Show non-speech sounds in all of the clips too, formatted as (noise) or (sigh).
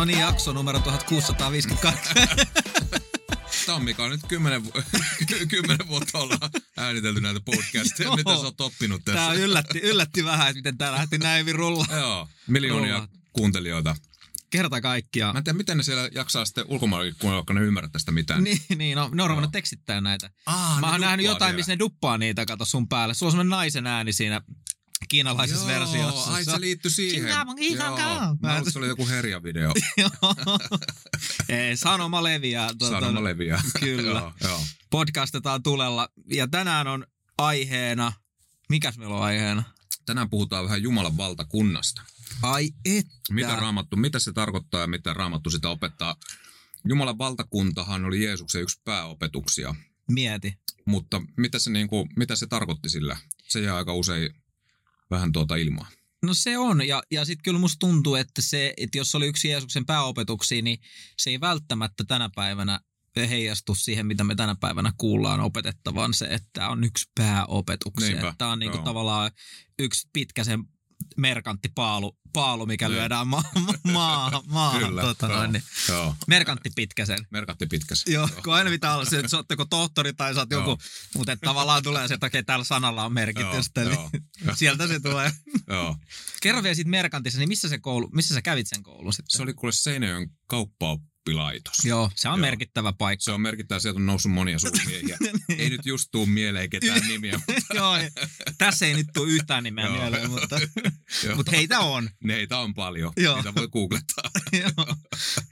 No niin, jakso numero 1652. (laughs) Tammika on nyt kymmenen, vu- (laughs) kymmenen vuotta ollaan äänitelty näitä podcasteja. Joo. Mitä sä oot oppinut tässä? Tää yllätti, yllätti vähän, että miten tää lähti näin hyvin rulla. Joo, miljoonia Rullaa. kuuntelijoita. Kerta kaikkiaan. Mä en tiedä, miten ne siellä jaksaa sitten ulkomailla kuunnella, kun ne ymmärrä tästä mitään. Niin, niin no, ne on ruvennut tekstittää näitä. Aa, Mä oon nähnyt jotain, vielä. missä ne duppaa niitä, kato sun päälle. Sulla on semmonen naisen ääni siinä kiinalaisessa Joo, versiossa. Ai se liittyi siihen. Joo. Mä luulen, että se oli joku herja-video. (laughs) Sanoma leviää. Tuota, Sanoma leviää. (laughs) Kyllä. joo, joo. Podcastetaan tulella. Ja tänään on aiheena, mikäs meillä on aiheena? Tänään puhutaan vähän Jumalan valtakunnasta. Ai että. Mitä raamattu, mitä se tarkoittaa ja mitä raamattu sitä opettaa. Jumalan valtakuntahan oli Jeesuksen yksi pääopetuksia, Mieti. mutta mitä se, niin kuin, mitä se tarkoitti sillä? Se jää aika usein vähän tuota ilmaa. No se on, ja, ja sitten kyllä musta tuntuu, että se, että jos oli yksi Jeesuksen pääopetuksia, niin se ei välttämättä tänä päivänä heijastu siihen, mitä me tänä päivänä kuullaan opetettavan, se, että on yksi pääopetuksia. Niinpä, Tämä on niinku joo. tavallaan yksi pitkä sen merkanttipaalu, paalu, mikä Niin. lyödään ma- ma- maahan. maahan Kyllä, tota joo, noin, niin. joo. Merkantti pitkäsen. Merkatti pitkäs. Joo, kun aina pitää olla se, että sä tohtori tai sä Joo. joku, mutta tavallaan tulee se, että okei, tällä sanalla on merkitystä, Joo, niin joo. sieltä se tulee. Joo. Kerro vielä siitä merkantissa, niin missä, se koulu, missä sä kävit sen koulun sitten? Se oli kuule Seinäjoen kauppaoppilaitos. Joo, se on Joo. merkittävä paikka. Se on merkittävä, sieltä on noussut monia suurmiehiä. (laughs) ei nyt just tuu mieleen ketään (laughs) nimiä, mutta (laughs) Joo, tässä ei nyt tule yhtään nimeä mieleen, mutta, mutta heitä on. Neitä on paljon. Joo. Niitä voi googlettaa. Joo.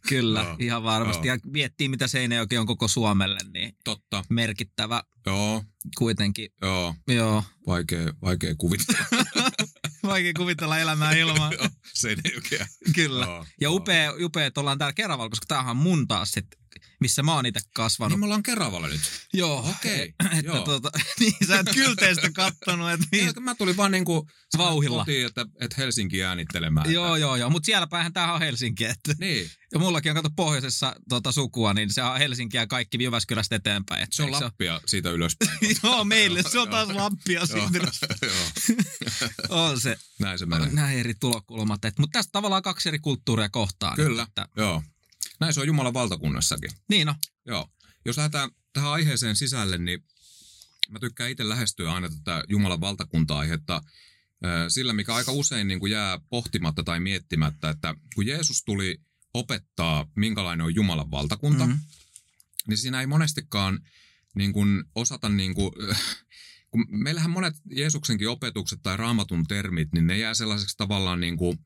Kyllä, Joo. ihan varmasti. Joo. Ja miettii, mitä Seinäjoki on koko Suomelle, niin Totta. merkittävä Joo, kuitenkin. joo. Joo, Vaikea, vaikea kuvitella. Vaikea kuvitella elämää ilman. (laughs) Seinäjokea. Kyllä. Joo, Ja upea, upea, että ollaan täällä Keravalla, koska tämähän on mun taas sit, missä mä oon itse kasvanut. Niin me ollaan Keravalla nyt. Joo, Okei, (laughs) että joo. tota, (laughs) niin sä et kylteistä kattonut, että niin. Mä tulin vaan niinku Vauhdilla. kotiin, että, että Helsinki äänittelemään. Joo, joo, joo, mutta siellä päähän tämähän on Helsinki, että Niin, Ja mullakin on kato pohjoisessa tota, sukua, niin se on Helsinki ja kaikki Jyväskylästä eteenpäin. Et se on Lappia siitä ylöspäin. (laughs) Joo, meille se on taas Lappia siitä. joo, on se. näin se menee. Näin eri tulokulmat. Mutta tästä tavallaan kaksi eri kulttuuria kohtaan. Kyllä, Että, joo. Näin se on Jumalan valtakunnassakin. niin no, Joo. Jos lähdetään tähän aiheeseen sisälle, niin mä tykkään itse lähestyä aina tätä Jumalan valtakunta-aihetta sillä, mikä aika usein niin kuin jää pohtimatta tai miettimättä, että kun Jeesus tuli opettaa, minkälainen on Jumalan valtakunta, Mhm. mm-hmm. niin siinä ei monestikaan niin kuin osata, niin kuin, kun meillähän monet Jeesuksenkin opetukset tai raamatun termit, niin ne jää sellaiseksi tavallaan niin kuin,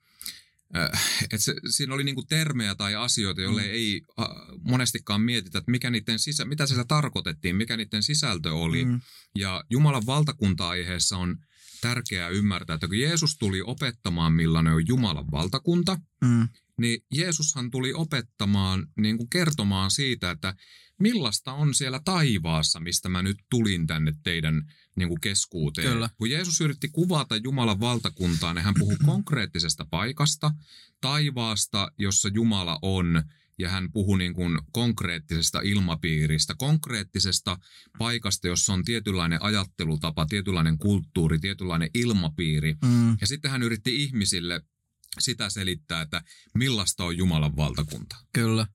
äh, että se, siinä oli niin kuin termejä tai asioita, joille Mm. ei äh, monestikaan mietitä, että mikä niiden sisä, mitä sillä tarkoitettiin, mikä niiden sisältö oli. Mm. Ja Jumalan valtakunta-aiheessa on tärkeää ymmärtää, että kun Jeesus tuli opettamaan, millainen on Jumalan valtakunta, Mm. Niin Jeesushan tuli opettamaan, niin kuin kertomaan siitä, että millaista on siellä taivaassa, mistä mä nyt tulin tänne teidän niin kuin keskuuteen. Kyllä. Kun Jeesus yritti kuvata Jumalan valtakuntaa, niin hän puhui (clears throat) konkreettisesta paikasta, taivaasta, jossa Jumala on, ja hän puhui niin kuin konkreettisesta ilmapiiristä, konkreettisesta paikasta, jossa on tietynlainen ajattelutapa, tietynlainen kulttuuri, tietynlainen ilmapiiri. Mm. Ja sitten hän yritti ihmisille sitä selittää, että millaista on Jumalan valtakunta. Kyllä.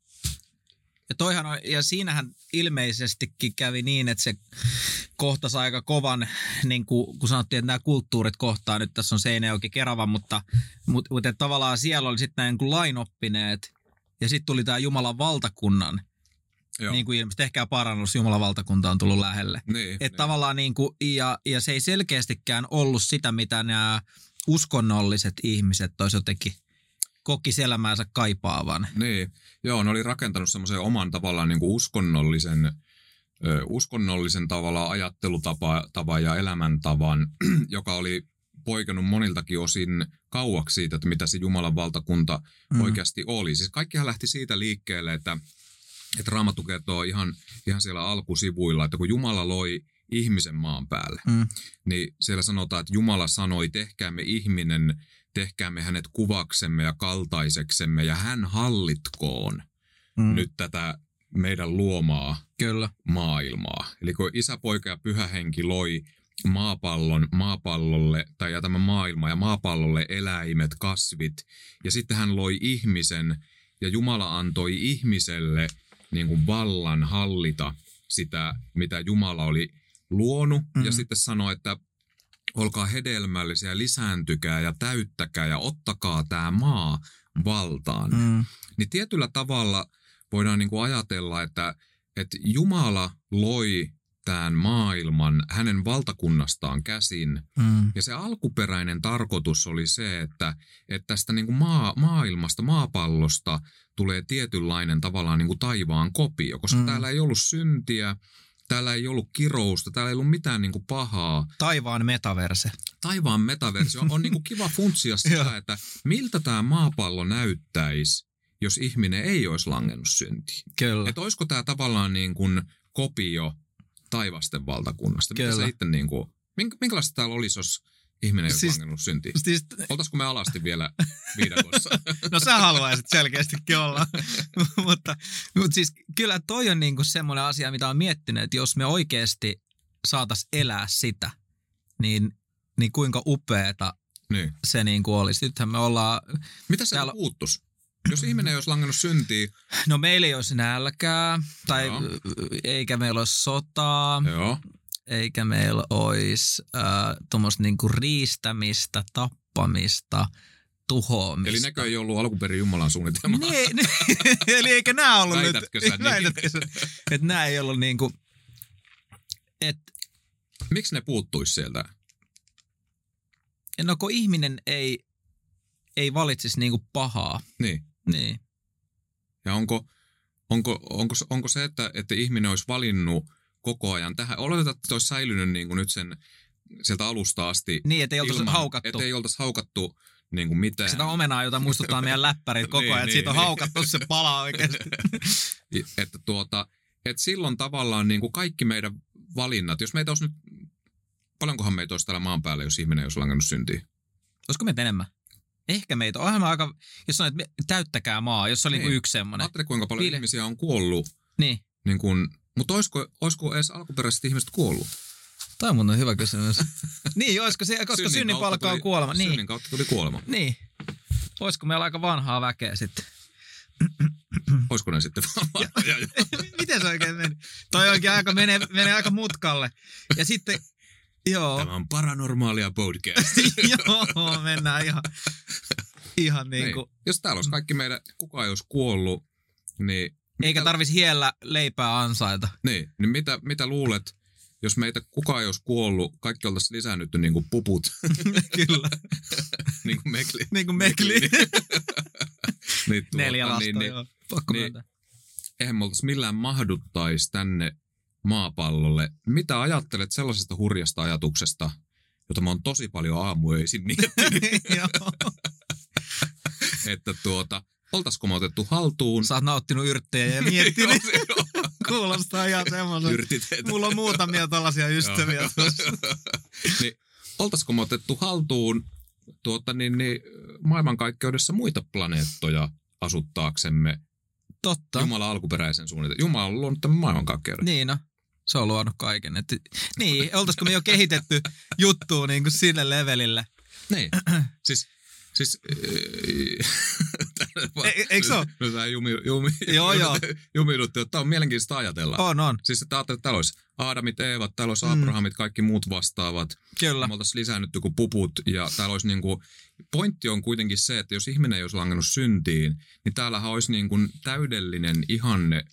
Ja, toihan on, ja siinähän ilmeisestikin kävi niin, että se kohtasi aika kovan, niin kuin, kun sanottiin, että nämä kulttuurit kohtaa, nyt tässä on Seinäjoki Kerava, mutta, mutta, mutta että tavallaan siellä oli sitten näin niin kuin lainoppineet, ja sitten tuli tämä Jumalan valtakunnan, Joo. niin kuin ilmeisesti ehkä parannus Jumalan valtakunta on tullut lähelle. niin, Että niin. tavallaan niin kuin, ja, ja se ei selkeästikään ollut sitä, mitä nämä uskonnolliset ihmiset olisi jotenkin kokis elämäänsä kaipaavan. Niin, joo, ne oli rakentanut semmoisen oman tavallaan niin kuin uskonnollisen, ö, uskonnollisen tavalla ajattelutapa tapa ja elämäntavan, (clears throat) joka oli poikennut moniltakin osin kauaksi siitä, että mitä se Jumalan valtakunta mm. oikeasti oli. Siis kaikkihan lähti siitä liikkeelle, että, että Raamattu kertoo ihan, ihan siellä alkusivuilla, että kun Jumala loi ihmisen maan päälle, Mm. niin siellä sanotaan, että Jumala sanoi, tehkäämme ihminen, tehkäämme hänet kuvaksemme ja kaltaiseksemme ja hän hallitkoon Mm. nyt tätä meidän luomaa Kyllä. maailmaa. Eli kun isä, poika ja pyhä henki loi maapallon maapallolle, tai ja tämä maailma ja maapallolle eläimet, kasvit, ja sitten hän loi ihmisen, ja Jumala antoi ihmiselle niin kuin vallan hallita sitä, mitä Jumala oli luonut. Mm. Ja sitten sanoi, että olkaa hedelmällisiä, lisääntykää ja täyttäkää ja ottakaa tämä maa valtaan. Mm. Niin tietyllä tavalla voidaan niin kuin ajatella, että, että Jumala loi tämän maailman hänen valtakunnastaan käsin. Mm. Ja se alkuperäinen tarkoitus oli se, että, että tästä niin kuin maa, maailmasta, maapallosta tulee tietynlainen tavallaan niin kuin taivaan kopio, koska mm. täällä ei ollut syntiä, täällä ei ollut kirousta, täällä ei ollut mitään niin kuin pahaa. Taivaan metaverse. Taivaan metaverse. On, on niin kuin kiva funtsia (laughs) sitä, että miltä tämä maapallo näyttäisi, jos ihminen ei olisi langennut syntiin. Kyllä. Että olisiko tämä tavallaan niin kuin kopio taivasten valtakunnasta. Mitä Kyllä. itse niin kuin, minkälaista täällä olisi, jos ihminen ei siis, ole langennut syntiin? Siis, Oltaisiko me alasti vielä viidakossa? (laughs) no sä haluaisit selkeästikin olla. (laughs) mutta, mutta siis kyllä toi on niinku semmoinen asia, mitä on miettinyt, että jos me oikeasti saatas elää sitä, niin, niin kuinka upeeta niin. se niin kuin olisi. Nythän me ollaan... Mitä se täällä... puuttuisi? Jos ihminen ei olisi langannut syntiin... No meillä ei olisi nälkää, tai Joo. eikä meillä olisi sotaa, Joo. Eikä meillä olisi äh, tuommoista niinku riistämistä, tappamista, tuhoamista. Eli nekö ei ollut alkuperin Jumalan suunnitelma. Niin, (laughs) niin, eli eikä nämä ollut Väitätkö nyt... Sä väitätkö sä, että nämä ei ollut niinku... Et, Miksi ne puuttuisi sieltä? No kun ihminen ei, ei valitsisi niinku pahaa. Niin. Niin. Ja onko, onko, onko, onko se, että, että ihminen olisi valinnut koko ajan tähän, oletetaan, että se olisi säilynyt niin kuin nyt sen sieltä alusta asti. Niin, että ei oltaisi ilman, haukattu. Että ei oltaisi haukattu niin kuin mitään. Sitä omenaa, jota muistuttaa meidän läppärit koko niin, ajan, niin, että siitä on niin. haukattu se palaa oikeasti. (laughs) että tuota, että silloin tavallaan niin kuin kaikki meidän valinnat, jos meitä olisi nyt, paljonkohan meitä olisi täällä maan päällä, jos ihminen olisi langannut syntiin? Olisiko meitä enemmän? Ehkä meitä. Onhan aika, jos sanoit, että täyttäkää maa, jos se oli niin. yksi semmoinen. Ajattele, kuinka paljon Ville. ihmisiä on kuollut. Niin. niin kun, mutta olisiko, olisiko edes alkuperäiset ihmiset kuollut? Tämä on mun hyvä kysymys. (laughs) niin, olisiko se, koska synnin, synnin palkka on kuolema. Niin. Synnin kautta tuli kuolema. Niin. Olisiko meillä aika vanhaa väkeä sitten? (clears throat) Olisiko ne sitten vanhaa? (laughs) (laughs) Miten se oikein meni? Toi oikein aika menee, menee aika mutkalle. Ja sitten Joo. Tämä on paranormaalia podcast. Joo, mennään ihan, ihan niin kuin. Niin. Jos täällä olisi kaikki meidän, kuka ei olisi kuollut, niin... Eikä mitä... tarvitsisi hiellä leipää ansaita. Niin, niin mitä, mitä luulet, jos meitä kukaan ei olisi kuollut, kaikki oltaisiin lisännytty niin kuin puput. (laughs) Kyllä. (laughs) niin kuin mekli. Niin kuin mekli. (laughs) niin, tuota, Neljä lasta, niin, joo. Pakko niin, eihän me oltaisi millään mahduttaisi tänne maapallolle. Mitä ajattelet sellaisesta hurjasta ajatuksesta, jota mä oon tosi paljon aamuöisin miettinyt? että tuota, oltaisiko me otettu haltuun? Sä oot nauttinut yrttejä ja miettinyt. (laughs) Kuulostaa ihan semmoisen. Mulla on muutamia tällaisia ystäviä (laughs) niin, oltaisiko me otettu haltuun tuota, niin, niin, maailmankaikkeudessa muita planeettoja asuttaaksemme Totta. Jumala alkuperäisen suunnitelman. Jumala on luonut tämän maailmankaikkeuden. Niin no. Se on luonut kaiken. Et, niin, (laughs) oltaisiko me jo kehitetty juttua niin kuin sille levelille. Niin, (clears throat) siis Siis, (laughs) e, eikö se ole? No tämä jumi, jumi, joo, joo. että tämä on mielenkiintoista ajatella. On, on. Siis että ajattelet, että täällä olisi Aadamit, Eevat, täällä olisi mm. Abrahamit, kaikki muut vastaavat. Kyllä. Me oltaisiin lisännytty kuin puput ja täällä olisi niin kuin, pointti on kuitenkin se, että jos ihminen ei olisi langannut syntiin, niin täällähän olisi niin kuin täydellinen ihanne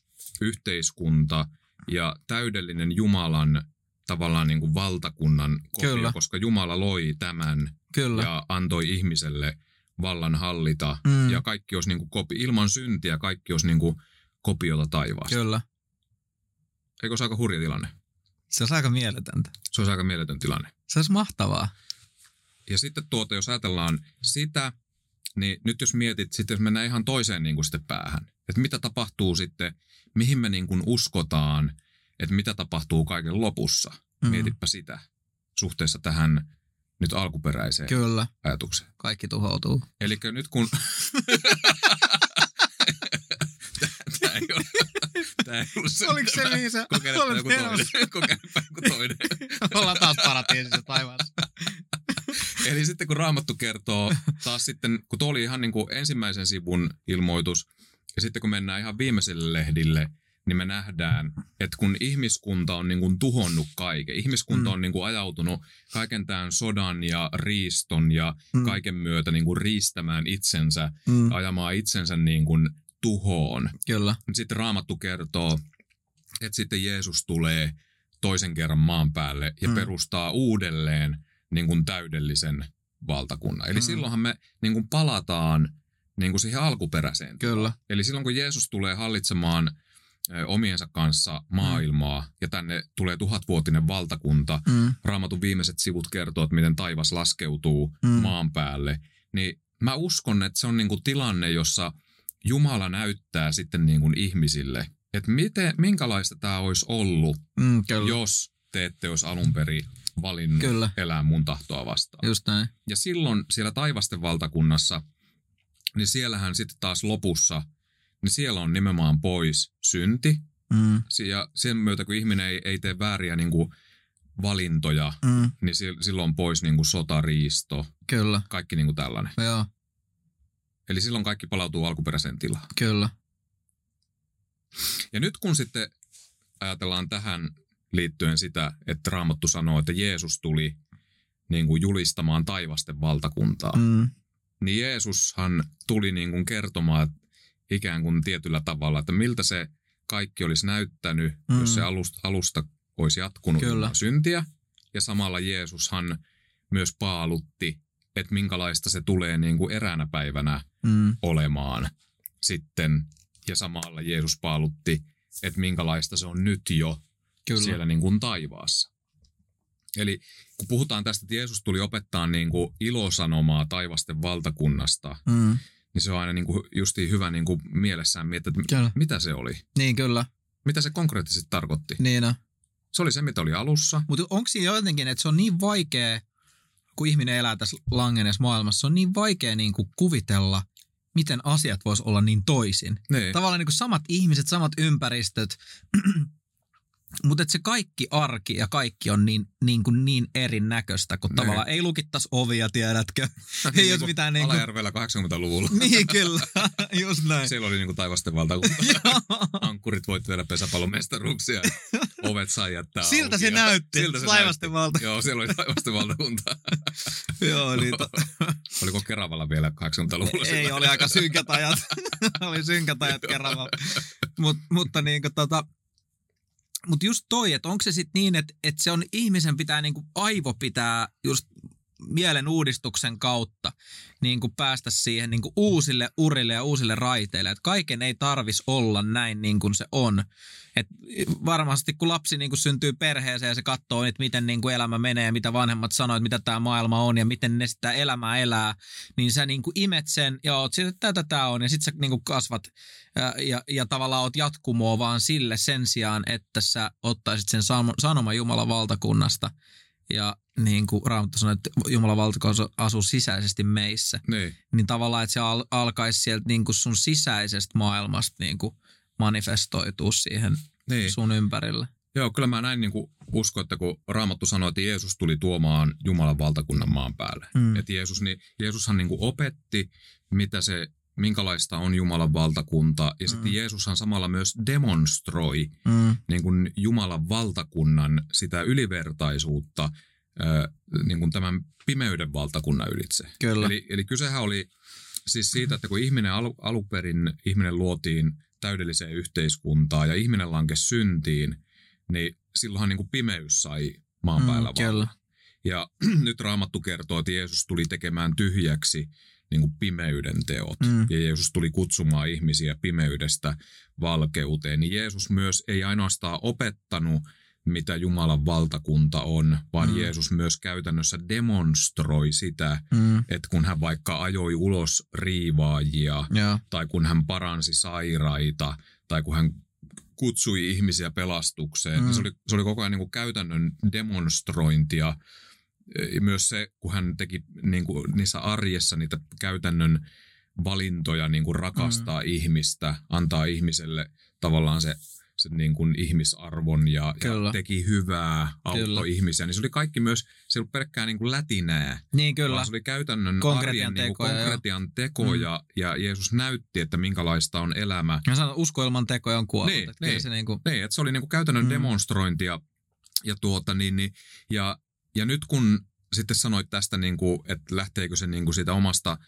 yhteiskunta ja täydellinen Jumalan tavallaan niin kuin valtakunnan kopio, Kyllä. koska Jumala loi tämän Kyllä. ja antoi ihmiselle vallan hallita. Mm. Ja kaikki olisi niin kuin kopi, ilman syntiä kaikki olisi niin kuin kopiota taivaasta. Kyllä. Eikö se aika hurja tilanne? Se olisi aika mieletöntä. Se olisi aika mieletön tilanne. Se olisi mahtavaa. Ja sitten tuota, jos ajatellaan sitä, niin nyt jos mietit, sitten jos mennään ihan toiseen niin kuin sitten päähän, että mitä tapahtuu sitten, mihin me niin kuin uskotaan, että mitä tapahtuu kaiken lopussa. Mm. Mietipä sitä suhteessa tähän nyt alkuperäiseen Kyllä. ajatukseen. Kaikki tuhoutuu. Eli nyt kun... (laughs) Tämä ei ole, tämä ei ollut se. Oliko se niin se? Kokeilepa (laughs) joku toinen. Kokeilepa joku toinen. Ollaan taas paratiisissa taivaassa. (laughs) Eli sitten kun Raamattu kertoo taas sitten, kun tuo oli ihan niin kuin ensimmäisen sivun ilmoitus, Ja sitten kun mennään ihan viimeiselle lehdille, niin me nähdään, että kun ihmiskunta on niin kuin tuhonnut kaiken, ihmiskunta Mm. on niin kuin ajautunut kaiken tämän sodan ja riiston ja Mm. kaiken myötä niin kuin riistämään itsensä, Mm. ajamaan itsensä niin kuin tuhoon. Kyllä. Sitten Raamattu kertoo, että sitten Jeesus tulee toisen kerran maan päälle ja Mm. perustaa uudelleen niin kuin täydellisen valtakunnan. Eli Mm. silloinhan me niin kuin palataan niin kuin siihen alkuperäiseen. Kyllä. Eli silloin kun Jeesus tulee hallitsemaan omiensa kanssa maailmaa ja tänne tulee tuhatvuotinen valtakunta, Mm. Raamatun viimeiset sivut kertoo, että miten taivas laskeutuu Mm. maan päälle, niin mä uskon, että se on niin kuin tilanne, jossa Jumala näyttää sitten niin kuin ihmisille, että miten, minkälaista tämä olisi ollut, Mm. Kyllä. jos te ette olisi alun perin valinnut Kyllä. elää mun tahtoa vastaan. Just näin. Ja silloin siellä taivasten valtakunnassa, niin siellähän sitten taas lopussa, niin siellä on nimenomaan pois synti. Mm. Ja sen myötä, kun ihminen ei, ei tee vääriä niin kuin valintoja, Mm. niin sil- silloin on pois niin kuin sotariisto, Kyllä. kaikki niin kuin tällainen. Joo. Eli silloin kaikki palautuu alkuperäiseen tilaan. Kyllä. Ja nyt kun sitten ajatellaan tähän liittyen sitä, että Raamattu sanoo, että Jeesus tuli niin kuin julistamaan taivasten valtakuntaa, Mm. niin Jeesushan tuli niin kuin kertomaan ikään kuin tietyllä tavalla, että miltä se kaikki olisi näyttänyt, mm. Jos se alusta, alusta olisi jatkunut Kyllä. syntiä. Ja samalla Jeesushan myös paalutti, että minkälaista se tulee niin kuin eräänä päivänä Mm. olemaan sitten. Ja samalla Jeesus paalutti, että minkälaista se on nyt jo Kyllä. siellä niin kuin taivaassa. Eli kun puhutaan tästä, että Jeesus tuli opettaa niin kuin ilosanomaa taivasten valtakunnasta, Mm. Niin se on aina niin kuin justiin hyvä niin kuin mielessään miettiä, että Kyllä. mitä se oli. Niin kyllä. Mitä se konkreettisesti tarkoitti. Niin on. Se oli se, mitä oli alussa. Mutta onko siinä jotenkin, että se on niin vaikea, kun ihminen elää tässä langenneessa maailmassa, se on niin vaikea niin kuin kuvitella, miten asiat vois olla niin toisin. Niin. Tavallaan niin kuin samat ihmiset, samat ympäristöt, mutta se kaikki arki ja kaikki on niin, niin, kuin niin erinäköistä, kun Niin. tavallaan ei lukittaisi ovia, tiedätkö? (laughs) Niin ei jos kuin mitään niin kuin... Alajärvellä 80-luvulla. (laughs) Niin kyllä, (laughs) just näin. Siellä oli niin kuin taivasten valtakunta. Ankkurit voit viedä pesäpallon mestaruuksia. Ovet sai jättää Siltä auki se näytti, Siltä se taivasten valta. Joo, siellä oli taivasten valtakunta. Joo, niin to... Oliko Keravalla vielä 80-luvulla? Ei, oli aika synkät ajat. oli synkät ajat kerralla. Mut, mutta niin kuin tota, mut just toi, että onko se sitten niin, että, että se on ihmisen pitää niinku aivo pitää just mielen uudistuksen kautta niin kuin päästä siihen niin kuin uusille urille ja uusille raiteille. Että kaiken ei tarvis olla näin niin kuin se on. Et varmasti kun lapsi niin kuin syntyy perheeseen ja se katsoo, että miten niin kuin elämä menee ja mitä vanhemmat sanoo, että mitä tämä maailma on ja miten ne sitä elämää elää, niin sä niin kuin imet sen ja oot sitten, että tätä tämä on ja sitten sä niin kuin kasvat ja, ja, ja tavallaan oot jatkumoa vaan sille sen sijaan, että sä ottaisit sen sanoman Jumalan valtakunnasta ja niin kuin Raamattu sanoi, että Jumalan valtakunta asuu sisäisesti meissä, Niin. niin tavallaan, että se al- alkaisi sieltä niin kuin sun sisäisestä maailmasta niin kuin manifestoituu siihen niin. sun ympärillä. Joo, kyllä mä näin niin kuin uskon, että kun Raamattu sanoi, että Jeesus tuli tuomaan Jumalan valtakunnan maan päälle. Mm. Että Jeesus, niin, Jeesushan niin kuin opetti, mitä se, minkälaista on Jumalan valtakunta. Ja sitten Mm. Jeesushan samalla myös demonstroi Mm. niin kuin Jumalan valtakunnan sitä ylivertaisuutta niin kuin tämän pimeyden valtakunnan ylitse. Kyllä. Eli, eli kysehän oli siis siitä, että kun ihminen al, alunperin ihminen luotiin täydelliseen yhteiskuntaan ja ihminen lankesi syntiin, niin silloinhan niin kuin pimeys sai maan Mm, päällä vallan. Ja (clears throat) nyt Raamattu kertoo, että Jeesus tuli tekemään tyhjäksi niin kuin pimeyden teot. Mm. Ja Jeesus tuli kutsumaan ihmisiä pimeydestä valkeuteen. Niin Jeesus myös ei ainoastaan opettanut, mitä Jumalan valtakunta on, vaan Mm. Jeesus myös käytännössä demonstroi sitä, Mm. että kun hän vaikka ajoi ulos riivaajia, Joo. tai kun hän paransi sairaita, tai kun hän kutsui ihmisiä pelastukseen, Mm. mm. se, oli, se oli koko ajan niin kuin käytännön demonstrointia. Ja Myös se, kun hän teki niin kuin niissä arjessa niitä käytännön valintoja niin kuin rakastaa mm. ihmistä, antaa ihmiselle tavallaan se, sen niin kuin ihmisarvon ja, Kyllä. ja teki hyvää, auttoi Kyllä. ihmisiä. Niin se oli kaikki myös, se ei ollut pelkkää niin kuin lätinää, Niin kyllä. vaan se oli käytännön Konkretian arjen niin kuin tekoja, joo. konkretian tekoja. Mm. Ja Jeesus näytti, että minkälaista on elämä. Mä sanon, usko ilman tekoja on kuollut. Niin, että niin. Se niinku, Niin, että se oli niin kuin käytännön mm. demonstrointia. Ja, tuota, niin, niin, ja, ja nyt kun sitten sanoit tästä, niin kuin, että lähteekö se niin kuin siitä omasta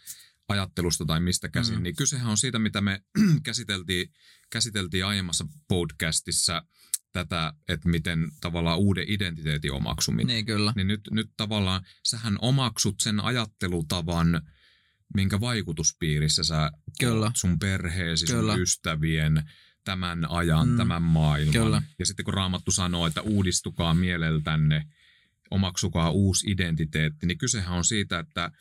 ajattelusta tai mistä käsin, Mm. niin kysehän on siitä, mitä me (clears throat) käsiteltiin, käsiteltiin aiemmassa podcastissa, tätä, että miten tavallaan uuden identiteetin omaksuminen. niin kyllä. Niin nyt, nyt tavallaan sähän omaksut sen ajattelutavan, minkä vaikutuspiirissä sä Kyllä. sun perheesi, Kyllä. sun ystävien, tämän ajan, mm. tämän maailman. Kyllä. Ja sitten kun Raamattu sanoo, että uudistukaa mieleltänne, omaksukaa uusi identiteetti, niin kysehän on siitä, että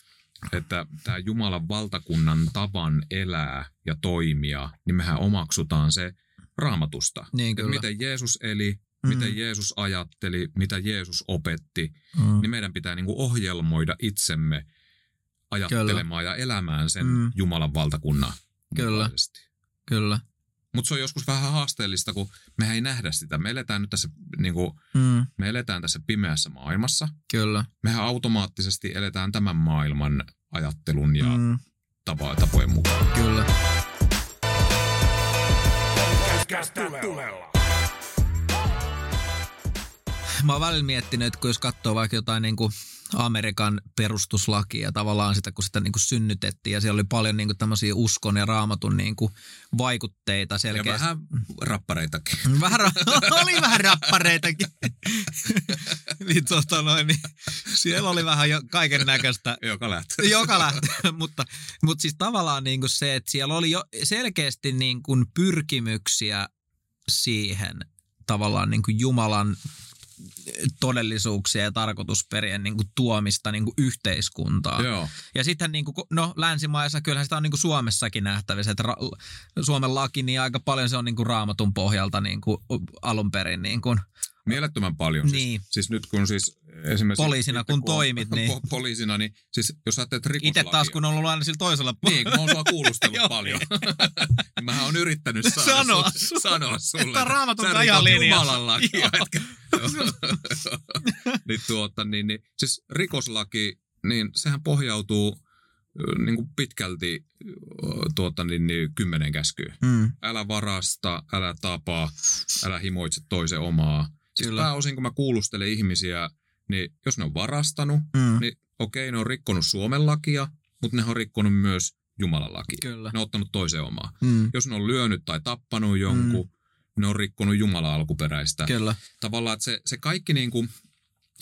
että tämä Jumalan valtakunnan tavan elää ja toimia, niin mehän omaksutaan se raamatusta. Niin kyllä. miten Jeesus eli, Mm. miten Jeesus ajatteli, mitä Jeesus opetti, Mm. niin meidän pitää niinku ohjelmoida itsemme ajattelemaan ja elämään sen Mm. Jumalan valtakunnan Kyllä. mukaisesti. Kyllä. Mutta se on joskus vähän haasteellista, kun mehän ei nähdä sitä. Me eletään nyt tässä, niinku, Mm. me eletään tässä pimeässä maailmassa. Kyllä. Mehän automaattisesti eletään tämän maailman ajattelun ja. Mm. tapa, tapojen mukaan. Kyllä. Mä oon välillä miettinyt, että kun jos katsoo vaikka jotain niin kuin Amerikan perustuslakia ja tavallaan sitä, kun sitä niin kuin synnytettiin ja siellä oli paljon niin kuin tämmöisiä uskon ja raamatun niin kuin vaikutteita Ja selkeästi. vähän rappareitakin. (laughs) Vähän ra- (laughs) oli vähän rappareitakin. (laughs) niin, tota noin, niin siellä oli vähän jo kaiken näköistä Joka lähtee. joka lähtee, mutta, mutta siis tavallaan niin kuin se, että siellä oli jo selkeästi niin kuin pyrkimyksiä siihen tavallaan niin kuin Jumalan todellisuuksia ja tarkoitusperien niin kuin tuomista niin kuin yhteiskuntaan. Joo. Ja sitten niin kuin, no länsimaissa kyllähän sitä on niin kuin Suomessakin nähtävissä, että ra- Suomen laki niin aika paljon se on niin kuin raamatun pohjalta niin kuin alun perin niin kuin, Mielettömän paljon. Niin. Siis, siis nyt kun siis esimerkiksi... Poliisina kun on toimit, niin- po- Poliisina, niin siis jos ajattelet rikoslakia... itse taas kun on ollut aina sillä toisella Niin, kun mä oon sua kuulustellut (laughs) paljon. niin (laughs) mähän on yrittänyt (laughs) saada Sanoa su- sanoa sulle. että on Raamatun sä kajalinjassa. rikot Jumalan lakia. Joo. etkä- niin, tuota, niin, niin, siis rikoslaki, niin sehän pohjautuu niin kuin pitkälti tuota, niin, niin, kymmenen käskyä. mm, Älä varasta, älä tapa, älä himoitse toisen omaa. Siis Kyllä. pääosin, kun mä kuulustelen ihmisiä, niin jos ne on varastanut, mm, niin okei, ne on rikkonut Suomen lakia, mutta ne on rikkonut myös Jumalan lakia. Kyllä. Ne on ottanut toisen omaa. mm, Jos ne on lyönyt tai tappanut jonkun, mm. ne on rikkonut Jumalan alkuperäistä. kyllä. Tavallaan, että se, se kaikki, niin kuin,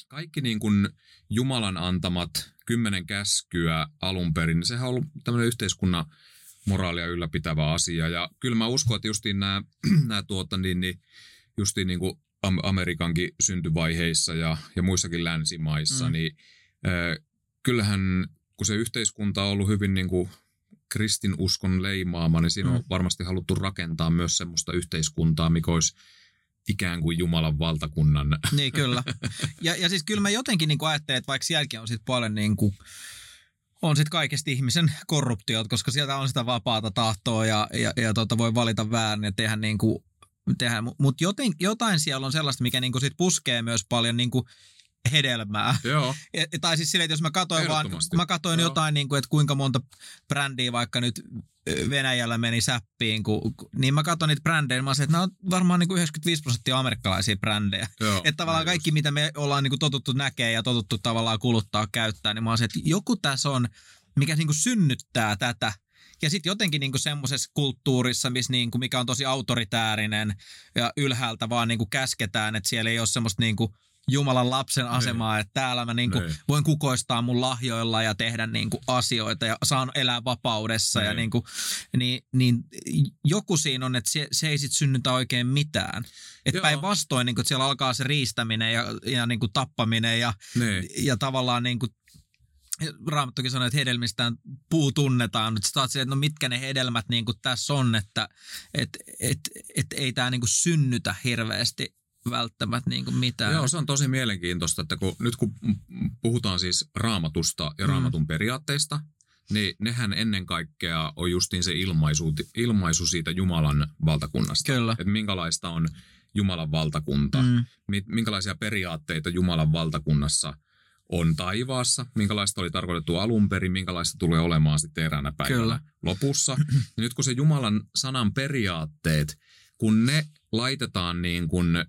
kaikki niin kuin Jumalan antamat kymmenen käskyä alun perin, niin sehän on ollut tämmöinen yhteiskunnan moraalia ylläpitävä asia. Ja kyllä mä uskon, että justiin nämä, (clears throat) nämä tuota, niin, niin, justiin niin kuin Amerikankin syntyvaiheissa ja, ja muissakin länsimaissa, Mm. niin äh, kyllähän kun se yhteiskunta on ollut hyvin niin kuin kristinuskon leimaama, niin siinä Mm. on varmasti haluttu rakentaa myös semmoista yhteiskuntaa, mikä olisi ikään kuin Jumalan valtakunnan. (laughs) Niin kyllä. Ja, ja siis kyllä mä (laughs) jotenkin niin ajattelen, että vaikka sielläkin on sit paljon niin kuin, on sitten kaikesta ihmisen korruptiot, koska sieltä on sitä vapaata tahtoa ja, ja, ja tota voi valita väärin ja tehdä niin kuin, tehdä. Mutta jotain siellä on sellaista, mikä niin kuin sit puskee myös paljon niin kuin hedelmää. Joo. (laughs) Ja, tai siis silleen, että jos mä katsoin vaan, mä katsoin Joo. jotain, niin kuin, että kuinka monta brändiä vaikka nyt Venäjällä meni säppiin, kun, niin mä katsoin niitä brändejä, niin mä olisin, että nämä on varmaan niin kuin 95 prosenttia amerikkalaisia brändejä. Joo. Että tavallaan kaikki, mitä me ollaan niin kuin totuttu näkee ja totuttu tavallaan kuluttaa, käyttää, niin mä olisin, että joku tässä on, mikä niin kuin synnyttää tätä. Ja sitten jotenkin niin semmoisessa kulttuurissa, missä niin kuin, mikä on tosi autoritäärinen ja ylhäältä vaan niin kuin käsketään, että siellä ei ole semmoista niin kuin Jumalan lapsen asemaa, että täällä mä niin kuin Niin. voin kukoistaa mun lahjoilla ja tehdä niin kuin asioita ja saan elää vapaudessa. Ja Niin. niin kuin, niin, niin joku siinä on, että se, se ei sitten synnytä oikein mitään. Että päinvastoin, niin kuin, että siellä alkaa se riistäminen ja, ja niin kuin tappaminen ja, Niin. ja tavallaan niin kuin, Raamattokin sanoi, että hedelmistään puu tunnetaan. Nyt sä että no mitkä ne hedelmät niin kuin tässä on, että et, et, et ei tämä niin kuin synnytä hirveästi välttämättä niin kuin mitään. Joo, se on tosi mielenkiintoista, että kun, nyt kun puhutaan siis raamatusta ja Mm. raamatun periaatteista, niin nehän ennen kaikkea on justiin se ilmaisu, ilmaisu siitä Jumalan valtakunnasta. Kyllä. Että minkälaista on Jumalan valtakunta, Mm. mi- minkälaisia periaatteita Jumalan valtakunnassa on taivaassa, minkälaista oli tarkoitettu alun perin, minkälaista tulee olemaan sitten eräänä päivänä Kyllä. lopussa. Ja nyt kun se Jumalan sanan periaatteet, kun ne laitetaan niin kuin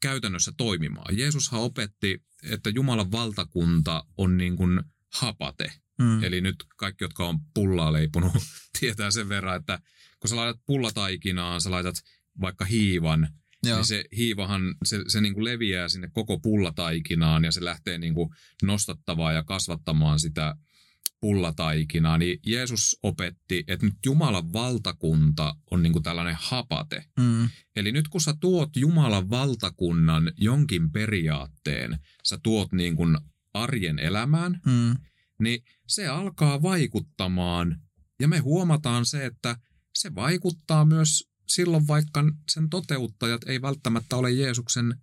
käytännössä toimimaan. Jeesushan opetti, että Jumalan valtakunta on niin kuin hapate. Mm. Eli nyt kaikki, jotka on pullaa leipunut, (laughs) tietää sen verran, että kun sä laitat pullataikinaan, sä laitat vaikka hiivan, Joo. niin se hiivahan, se, se niin kuin leviää sinne koko pullataikinaan ja se lähtee niin kuin nostattamaan ja kasvattamaan sitä pullataikinaa. Niin Jeesus opetti, että nyt Jumalan valtakunta on niin kuin tällainen hapate. Mm. Eli nyt kun sä tuot Jumalan valtakunnan jonkin periaatteen, sä tuot niin kuin arjen elämään, Mm. niin se alkaa vaikuttamaan. Ja me huomataan se, että se vaikuttaa myös silloin, vaikka sen toteuttajat ei välttämättä ole Jeesuksen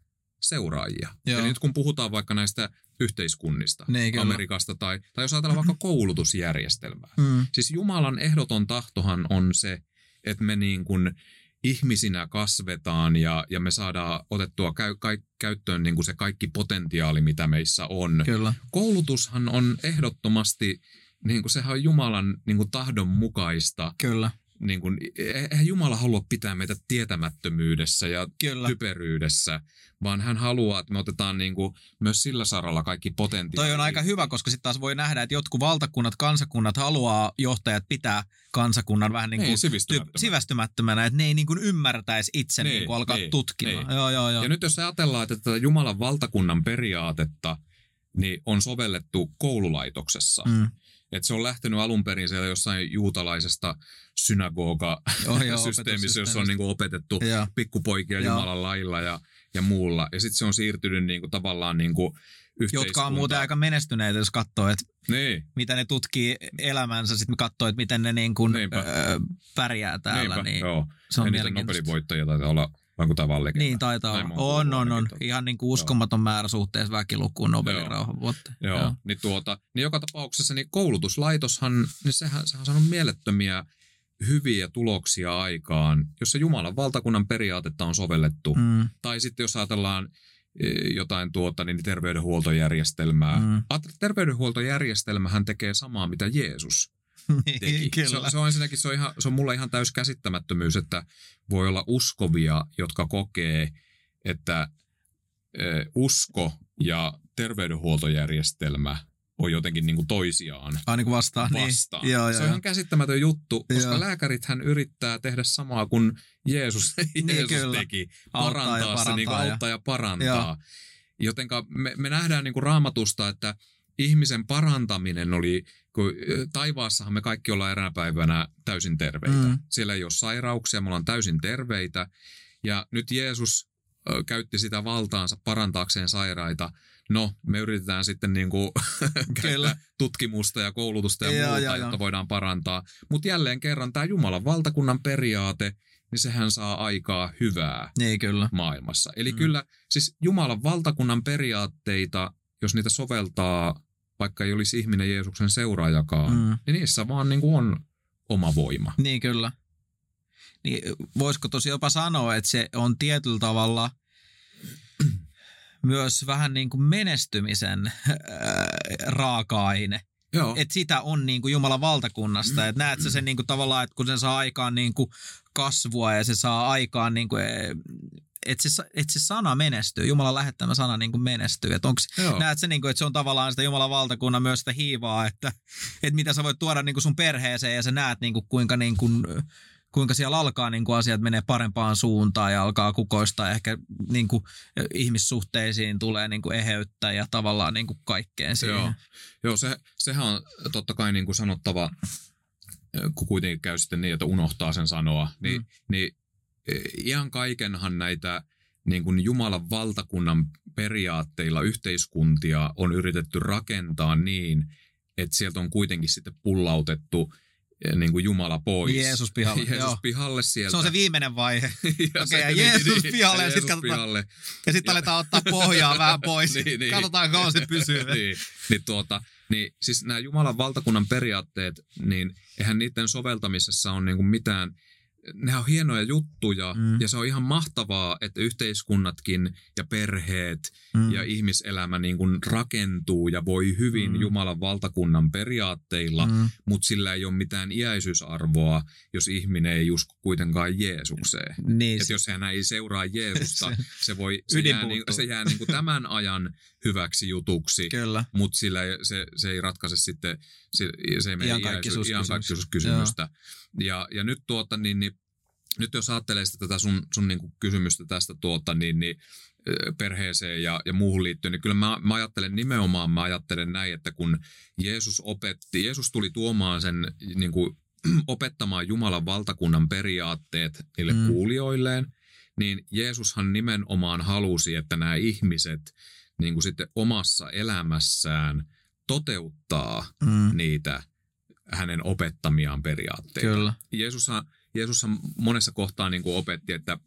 seuraajia. Joo. Eli nyt kun puhutaan vaikka näistä yhteiskunnista, Niin. Amerikasta tai, tai jos ajatellaan vaikka koulutusjärjestelmää. Mm. Siis Jumalan ehdoton tahtohan on se, että me niin kuin ihmisinä kasvetaan ja, ja me saadaan otettua käy, käy, käyttöön niin kuin se kaikki potentiaali, mitä meissä on. Kyllä. Koulutushan on ehdottomasti, niin kuin sehän on Jumalan niin kuin tahdon mukaista. Kyllä. Niin kuin, eihän Jumala halua pitää meitä tietämättömyydessä ja Kyllä. typeryydessä, vaan hän haluaa, että me otetaan niin kuin myös sillä saralla kaikki potentiaali. Toi on aika hyvä, koska sitten taas voi nähdä, että jotkut valtakunnat, kansakunnat haluaa johtajat pitää kansakunnan vähän niin kuin Niin, sivistymättömänä. ty- sivistymättömänä, että ne ei niin kuin ymmärtäisi itse niin, Niin, niin kuin alkaa niin, niin, tutkimaan. niin. Joo, joo, joo. Ja nyt jos ajatellaan, että tätä Jumalan valtakunnan periaatetta niin on sovellettu koululaitoksessa, mm. Että se on lähtenyt alun perin siellä jossain juutalaisesta synagoga-systeemissä, (laughs) jossa on niin kuin opetettu Joo. pikkupoikia Joo. Jumalan lailla ja, ja muulla. Ja sitten se on siirtynyt niin kuin tavallaan niin kuin Jotka on muuten aika menestyneitä, jos katsoo, että Niin, mitä ne tutkii elämänsä, sitten katsoo, että miten ne niin kuin, öö, pärjää täällä. niinpä, niin joo. se on Eniten. Nobelin voittajia taitaa olla, vai tämä vaan legenda. Niin taitaa olla. On, on, on. Ihan niin kuin uskomaton määrä suhteessa väkilukuun Nobelin Joo. Joo, joo. Niin, tuota, niin joka tapauksessa niin koulutuslaitoshan, niin sehän, sehän on saanut mielettömiä hyviä tuloksia aikaan, jossa Jumalan valtakunnan periaatetta on sovellettu. Mm. Tai sitten jos ajatellaan eh, jotain tuota, niin terveydenhuoltojärjestelmää. Mm. Terveydenhuoltojärjestelmähän tekee samaa, mitä Jeesus (laughs) teki. Se, Kyllä. on- se on ensinnäkin, se on, ihan, se on mulle ihan täys käsittämättömyys, että voi olla uskovia, jotka kokee, että eh, usko ja terveydenhuoltojärjestelmä on jotenkin niin kuin toisiaan Ai niin kuin vastaan. vastaan. Niin. Joo, se joo, on joo. ihan käsittämätön juttu, koska Joo. lääkärithän yrittää tehdä samaa kuin Jeesus, (laughs) Jeesus kyllä. teki. Auttaa ja Parantaa se, niin kuin parantaa ja- auttaa ja parantaa. Jotenka me, me nähdään niin kuin raamatusta, että ihmisen parantaminen oli, kun taivaassahan me kaikki ollaan eräänä päivänä täysin terveitä. Mm. Siellä ei ole sairauksia, me ollaan täysin terveitä. Ja nyt Jeesus käytti sitä valtaansa parantaakseen sairaita. No, me yritetään sitten niin kuin (laughs) käyttää tutkimusta ja koulutusta ja Joo, muuta, joo, jotta joo. voidaan parantaa. Mutta jälleen kerran tämä Jumalan valtakunnan periaate, niin sehän saa aikaa hyvää Niin, kyllä. maailmassa. Eli mm. kyllä siis Jumalan valtakunnan periaatteita, jos niitä soveltaa, vaikka ei olisi ihminen Jeesuksen seuraajakaan, mm. Niin niissä vaan niin kuin on oma voima. Niin, kyllä. Niin, voisiko tosi jopa sanoa, että se on tietyllä tavalla (clears throat) myös vähän niin kuin menestymisen ää, raaka-aine. Joo. Että sitä on niin kuin Jumalan valtakunnasta. Että näet sä sen niin kuin tavallaan, että kun se saa aikaan niin kuin kasvua ja se saa aikaan niin kuin, että se, että se sana menestyy, Jumalan lähettämä sana niin kuin menestyy. Että onko Joo. Näet sä, niin kuin, että se on tavallaan sitä Jumalan valtakunnan myös sitä hiivaa, että, että mitä sä voit tuoda niin kuin sun perheeseen ja sä näet niin kuin, kuinka, niin kuin, kuinka siellä alkaa niin kuin asiat menee parempaan suuntaan ja alkaa kukoistaa ja ehkä niin kuin, ihmissuhteisiin tulee niin kuin eheyttä ja tavallaan niin kuin kaikkeen siihen. Joo. Joo, se, sehän on totta kai niin kuin sanottava, kun kuitenkin käy sitten niin, että unohtaa sen sanoa, niin, Mm. niin ihan kaikenhan näitä niin kuin Jumalan valtakunnan periaatteilla yhteiskuntia on yritetty rakentaa niin, että sieltä on kuitenkin sitten pullautettu niin kuin Jumala pois. Jeesus pihalle, (laughs) Jeesus joo. pihalle sieltä. Se on se viimeinen vaihe. (laughs) ja Okei, ja Jeesus pihalle ja sit Jeesus katsotaan- pihalle. Ja sitten aletaan ottaa pohjaa vähän pois. (laughs) Niin, niin. Katsotaan kauan se pysyy. niin, niin, tuota, niin siis nämä Jumalan valtakunnan periaatteet, niin eihän niiden soveltamisessa on niinku mitään, nehän on hienoja juttuja Mm. ja se on ihan mahtavaa, että yhteiskunnatkin ja perheet Mm. ja ihmiselämä niin kuin rakentuu ja voi hyvin Mm. Jumalan valtakunnan periaatteilla, mm. Mutta sillä ei ole mitään iäisyysarvoa, jos ihminen ei usko kuitenkaan Jeesukseen. Niin, Että jos hän ei seuraa Jeesusta, (laughs) Se- se, voi, se jää, niin, se jää niin kuin tämän ajan hyväksi jutuksi, Kyllä. mutta sillä ei, se, se ei ratkaise sitten se, se ei mene Iankaikkisuuskysymys. iankaikkisuuskysymystä. Ja, ja nyt tuota, niin, niin, nyt jos ajattelee sitä tätä sun, sun niin kuin kysymystä tästä tuota, niin, niin, perheeseen ja, ja muuhun liittyen, niin kyllä mä, mä ajattelen nimenomaan, mä ajattelen näin, että kun Jeesus opetti, Jeesus tuli tuomaan sen niin kuin, (clears throat) opettamaan Jumalan valtakunnan periaatteet niille mm. kuulijoilleen, niin Jeesushan nimenomaan halusi, että nämä ihmiset niin kuin sitten omassa elämässään toteuttaa Mm. niitä hänen opettamiaan periaatteita. Kyllä. Jeesushan, Jeesushan monessa kohtaa niin kuin opetti, että,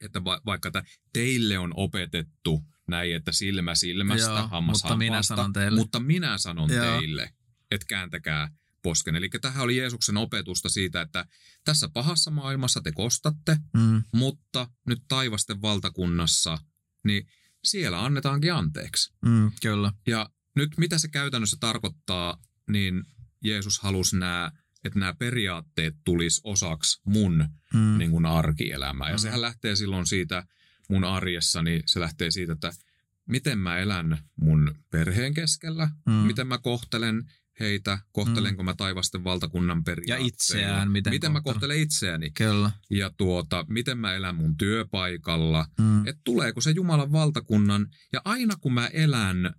että va, vaikka että teille on opetettu näin, että silmä silmästä, Joo, hammas mutta minä sanon teille. mutta minä sanon Joo. teille, että kääntäkää posken. Eli tähän oli Jeesuksen opetusta siitä, että tässä pahassa maailmassa te kostatte, Mm. mutta nyt taivasten valtakunnassa, niin siellä annetaankin anteeksi. Mm. Kyllä. Ja nyt mitä se käytännössä tarkoittaa, niin Jeesus halusi nämä, että nämä periaatteet tulisi osaksi mun Mm. niin kuin arkielämää. Ja Mm. sehän lähtee silloin siitä mun arjessani, se lähtee siitä, että miten mä elän mun perheen keskellä, Mm. miten mä kohtelen heitä, kohtelenko mä taivasten valtakunnan periaatteilla. itseään, miten miten mä kohtelen. itseäni. Kyllä. Ja tuota, miten mä elän mun työpaikalla, Mm. että tuleeko se Jumalan valtakunnan, ja aina kun mä elän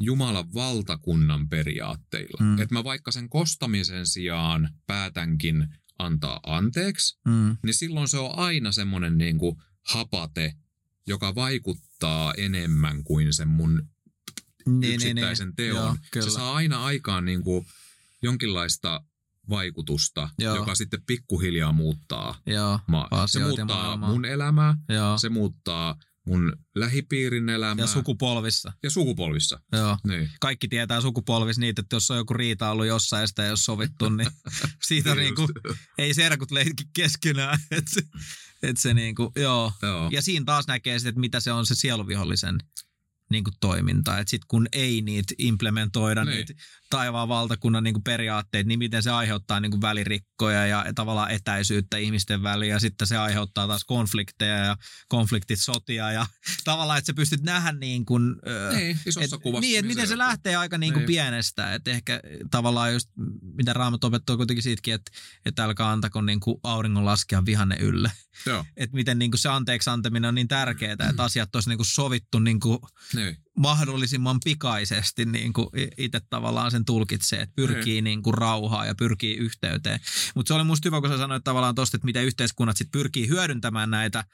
Jumalan valtakunnan periaatteilla, Mm. mm. että mä vaikka sen kostamisen sijaan päätänkin antaa anteeksi, Mm. niin silloin se on aina semmoinen niin kuin hapate, joka vaikuttaa enemmän kuin sen mun Niin, yksittäisen teon. Joo, kyllä. se saa aina aikaan niin kuin jonkinlaista vaikutusta, Joo. joka sitten pikkuhiljaa muuttaa Joo, maa. Se muuttaa maailmaa. mun elämää, joo. se muuttaa mun lähipiirin elämää Ja sukupolvissa. ja sukupolvissa. Joo. Niin. Kaikki tietää sukupolvissa niitä, että jos on joku riita ollut jossain ja sitä ei ole sovittu, niin (laughs) siitä niinku, ei serkut leikki keskenään. (laughs) Et se, et se niinku, joo. Joo. Ja siinä taas näkee sitten, että mitä se on se sieluvihollisen niin kuin toiminta. Että sitten kun ei niitä implementoida, Niin. niitä taivaan valtakunnan niin kuin periaatteet, niin miten se aiheuttaa niin kuin välirikkoja ja tavallaan etäisyyttä ihmisten väliin. Ja sitten se aiheuttaa taas konflikteja ja konfliktit sotia. Ja (laughs) tavallaan, että sä pystyt nähdä niin kuin, Niin, isossa et, kuvassa. niin, että miten se johtuu. lähtee aika niin kuin Niin. pienestä. Että ehkä tavallaan just, mitä Raamat opettaa kuitenkin siitäkin, että, että älkää antako niin kuin auringon laskea vihanne ylle. Joo, Että miten niin kuin se anteeksi antaminen on niin tärkeää, että asiat olisi niin kuin sovittu niin kuin niin. Mahdollisimman pikaisesti niin kuin itse tavallaan sen tulkitsee, että pyrkii niin kuin rauhaan ja pyrkii yhteyteen. Mutta se oli musta hyvä, kun sä sanoit tavallaan tosta, että miten yhteiskunnat sit pyrkii hyödyntämään näitä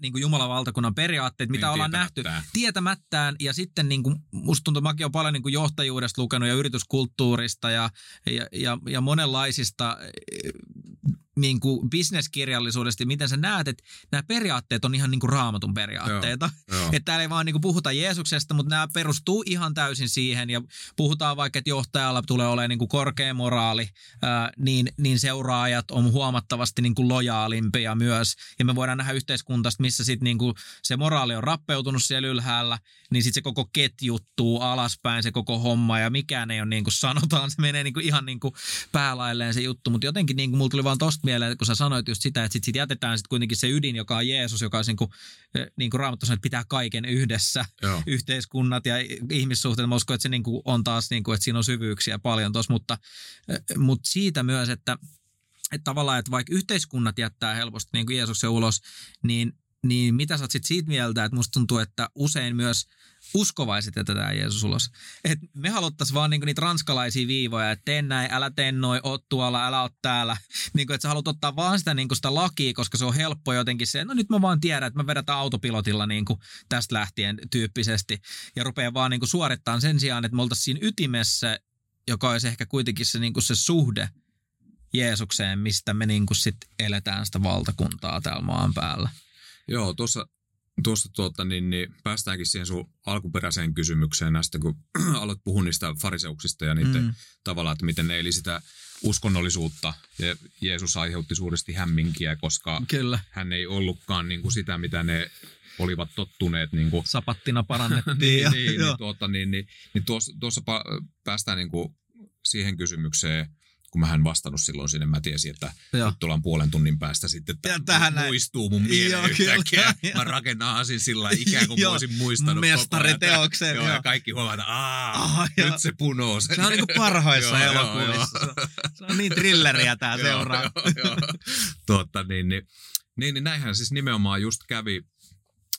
niin kuin Jumalan valtakunnan periaatteet, mitä Niin, ollaan nähty tietämättään. Ja sitten niin kuin, musta tuntuu, että mäkin olen paljon niin kuin johtajuudesta lukenut ja yrityskulttuurista ja, ja, ja, ja monenlaisista niin kuin bisneskirjallisuudesta, ja miten sä näet, että nämä periaatteet on ihan niin kuin raamatun periaatteita. Joo. Että täällä ei vaan niinku puhuta Jeesuksesta, mutta nämä perustuu ihan täysin siihen. Ja puhutaan vaikka, että johtajalla tulee olemaan niinku korkea moraali, ää, niin, niin seuraajat on huomattavasti niinku lojaalimpia myös. Ja me voidaan nähdä yhteiskuntasta, missä sit niinku se moraali on rappeutunut siellä ylhäällä, niin sitten se koko ketjuttuu alaspäin, se koko homma. Ja mikään ei ole niin kuin sanotaan, se menee niinku ihan niinku päälailleen se juttu. Mutta jotenkin niinku mulla tuli vaan tosta mieleen, kun sä sanoit just sitä, että sit, sit jätetään sit kuitenkin se ydin, joka on Jeesus, joka on niinku, eh, niin kuin Raamattu sanoo, että pitää kaiken yhdessä, Joo. (laughs) yhteiskunnat ja ihmissuhteet. Mä uskon, että se niin kuin on taas, niin kuin, että siinä on syvyyksiä paljon tuossa, mutta, mutta siitä myös, että, että tavallaan, että vaikka yhteiskunnat jättää helposti niin kuin Jeesuksen ulos, niin, niin mitä sä oot sit siitä mieltä, että musta tuntuu, että usein myös uskovaiset jätetään Jeesus ulos. Et me haluttaisiin vaan niinku niitä ranskalaisia viivoja, että tee näin, älä tee noin, oot tuolla, älä oot täällä. Niinku, että sä haluat ottaa vaan sitä, niinku sitä lakia, koska se on helppo jotenkin se, no nyt mä vaan tiedän, että mä vedetään autopilotilla niinku tästä lähtien tyyppisesti. Ja rupeaa vaan niinku suorittamaan sen sijaan, että me oltaisiin siinä ytimessä, joka olisi ehkä kuitenkin se, niinku se suhde Jeesukseen, mistä me niin kuin sit eletään sitä valtakuntaa täällä maan päällä. Joo, tuossa, tuossa tuota, niin, niin, päästäänkin siihen sun alkuperäiseen kysymykseen näistä, kun (clears throat) aloit puhua niistä fariseuksista ja niiden mm. tavalla, että miten ne eli sitä uskonnollisuutta. Ja Jeesus aiheutti suuresti hämminkiä, koska Kyllä. hän ei ollutkaan niin kuin sitä, mitä ne olivat tottuneet. Niin kuin, (laughs) Sapattina parannettiin. (laughs) niin, ja, niin, niin, joo. tuota, niin, niin, niin tuossa, tuossa päästään niin kuin siihen kysymykseen, kun mä hän vastannut silloin sinne, mä tiesin, että Joo. nyt tullaan puolen tunnin päästä sitten, Ja tähän näin. muistuu mun mieleen Joo, kyllä, yhtäkkiä. (laughs) joo. Mä rakennan asin sillä ikään kuin (laughs) Joo, olisin muistanut mestariteoksen, Joo, ja kaikki huomataan, aah, Ah, nyt se punoo. Se on niinku parhaissa (laughs) Joo, joo, elokuvissa. joo. Se on- Se on niin thrilleriä tää seuraa. joo, joo. Tuota, niin, niin, niin, niin näinhän siis nimenomaan just kävi,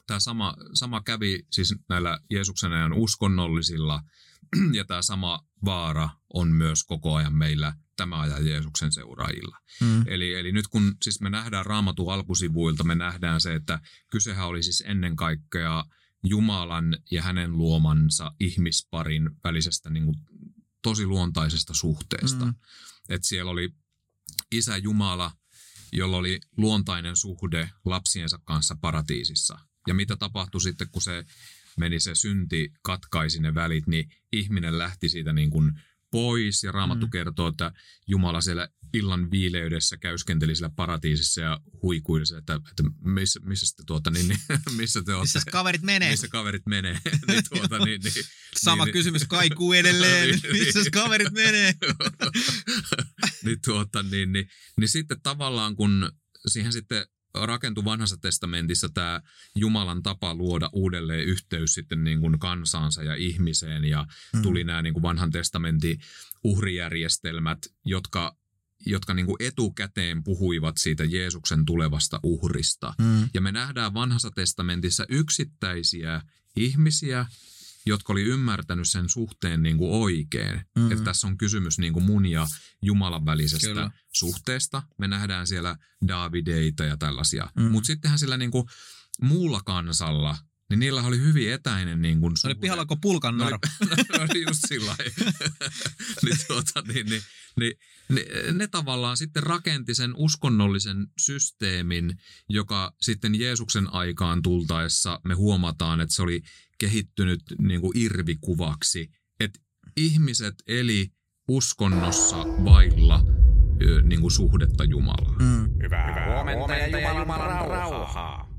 tämä sama, sama kävi siis näillä Jeesuksen ajan uskonnollisilla, (clears throat) ja tämä sama vaara on myös koko ajan meillä tämä ajan Jeesuksen seuraajilla. Mm. Eli, eli nyt kun siis me nähdään raamatun alkusivuilta, me nähdään se, että kysehän oli siis ennen kaikkea Jumalan ja hänen luomansa ihmisparin välisestä niin kuin, tosi luontaisesta suhteesta. Mm. Että siellä oli isä Jumala, jolla oli luontainen suhde lapsiensa kanssa paratiisissa. Ja mitä tapahtui sitten, kun se meni se synti, katkaisi ne välit, niin ihminen lähti siitä niin kuin pois. Ja Raamattu Mm. kertoo, että Jumala siellä illan viileydessä käyskenteli siellä paratiisissa ja huikuili se, että, että missä, missä, te tuota, niin, niin, (laughs) missä te olette, Missä kaverit menee? missä kaverit menee. (laughs) niin, tuota, niin, niin, Sama niin, kysymys kaikuu edelleen. (laughs) Niin, niin. Missä kaverit menee? niin, tuota, niin, niin, niin sitten tavallaan kun siihen sitten rakentui vanhassa testamentissa tämä Jumalan tapa luoda uudelleen yhteys sitten niin kuin kansaansa ja ihmiseen ja Mm. tuli nämä niin kuin vanhan testamentin uhrijärjestelmät, jotka, jotka niin kuin etukäteen puhuivat siitä Jeesuksen tulevasta uhrista. Mm. Ja me nähdään vanhassa testamentissa yksittäisiä ihmisiä, jotka oli ymmärtänyt sen suhteen niin kuin oikein. Mm. Mm. Että tässä on kysymys niin kuin mun ja Jumalan välisestä Kyllä. Suhteesta. Me nähdään siellä Davideita ja tällaisia. Mm. Mm. Mutta sittenhän sillä niin kuin muulla kansalla, niin niillä oli hyvin etäinen niin kuin Se oli pihalla kuin pulkan No naru. oli, (laughs) no oli just sillä lailla. (laughs) niin, tuota, niin, niin, niin, ne, ne tavallaan sitten rakenti sen uskonnollisen systeemin, joka sitten Jeesuksen aikaan tultaessa me huomataan, että se oli kehittynyt niin kuin irvikuvaksi, että ihmiset eli uskonnossa vailla niin kuin suhdetta Jumalaan. Mm. Hyvää huomenta ja Jumalan rauhaa.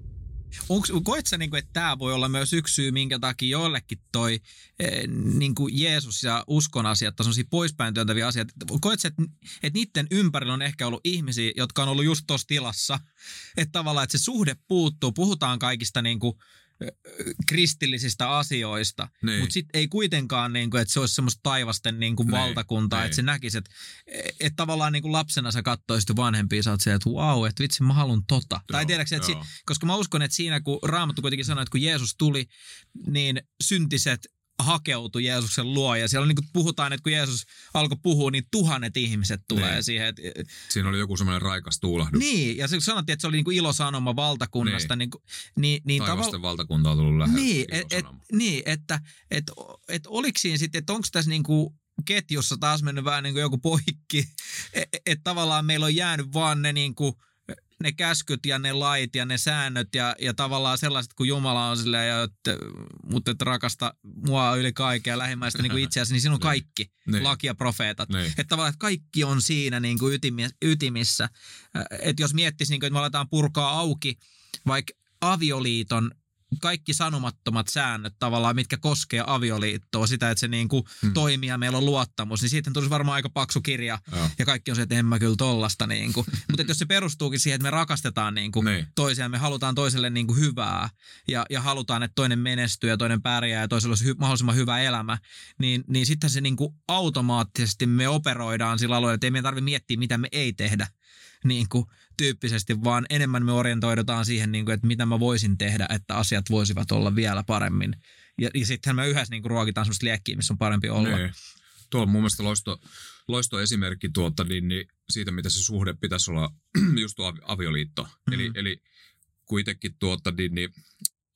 Koet sä, niinku, että tämä voi olla myös yksi syy, minkä takia joillekin toi eh, niinku Jeesus ja uskon asiat, sellaisia poispäin työntäviä asiat, koet sä, että, niiden ympärillä on ehkä ollut ihmisiä, jotka on ollut just tuossa tilassa, että tavallaan, että se suhde puuttuu, puhutaan kaikista niinku, eh, kristillisistä asioista, Niin. mutta sitten ei kuitenkaan, niinku, että se olisi semmoista taivasten niinku, Niin, valtakuntaa, niin. että se näkisi, että et tavallaan niinku lapsena sä katsoisit vanhempia, sä oot se, että vau, että vitsi mä haluan tota. tai Joo, tiedätkö, että si- koska mä uskon, että siinä kun Raamattu kuitenkin sanoi, että kun Jeesus tuli, niin syntiset hakeutui Jeesuksen luo. Ja siellä niin kuin puhutaan, että kun Jeesus alkoi puhua, niin tuhannet ihmiset tulee Niin. siihen. Että, Siinä oli joku semmoinen raikas tuulahdus. niin, ja se sanottiin, että se oli niin kuin ilosanoma valtakunnasta, niin, Niin. niin, niin, niin Taivasten tavallaan... valtakunta on tullut lähelle. Niin, et, et, niin, että et, et oliko siinä sitten, että onko tässä niinku ketjussa taas mennyt vähän niin kuin joku poikki, (laughs) että et tavallaan meillä on jäänyt vaan ne niinku, ne käskyt ja ne lait ja ne säännöt ja, ja tavallaan sellaiset, kun Jumala on silleen, ja että, mutta että rakasta mua yli kaikkea ja lähimmäistä niin kuin (laughs) itseäsi, niin siinä on Niin. kaikki, Niin. laki ja profeetat. Niin. Että tavallaan, että kaikki on siinä niin kuin ytimi, ytimissä. Että jos miettisi, niin kuin, että me aletaan purkaa auki vaikka avioliiton kaikki sanomattomat säännöt tavallaan, mitkä koskee avioliittoa, sitä, että se niin kuin Hmm. toimii ja meillä on luottamus, niin siitä tulisi varmaan aika paksu kirja. Joo. Ja kaikki on se, että en mä kyllä tollasta. Niin kuin. (laughs) Mutta että jos se perustuukin siihen, että me rakastetaan niin kuin Niin. toisiaan, me halutaan toiselle niin kuin hyvää ja, ja halutaan, että toinen menestyy ja toinen pärjää ja toisella olisi hy- mahdollisimman hyvä elämä, niin, niin sitten se niin kuin automaattisesti me operoidaan sillä alueella, että ei meidän tarvitse miettiä, mitä me ei tehdä niin kuin tyyppisesti, vaan enemmän me orientoidutaan siihen, niin kuin, että mitä mä voisin tehdä, että asiat voisivat olla vielä paremmin. Ja, ja sittenhän me yhdessä niin kuin ruokitaan sellaista liekkiä, missä on parempi olla. Niin. Tuo on mun mielestä loisto, loisto esimerkki tuota, niin, niin, siitä, mitä se suhde pitäisi olla (clears throat) just tuo avi- avioliitto. Mm. Eli, eli kuitenkin tuota, niin, niin,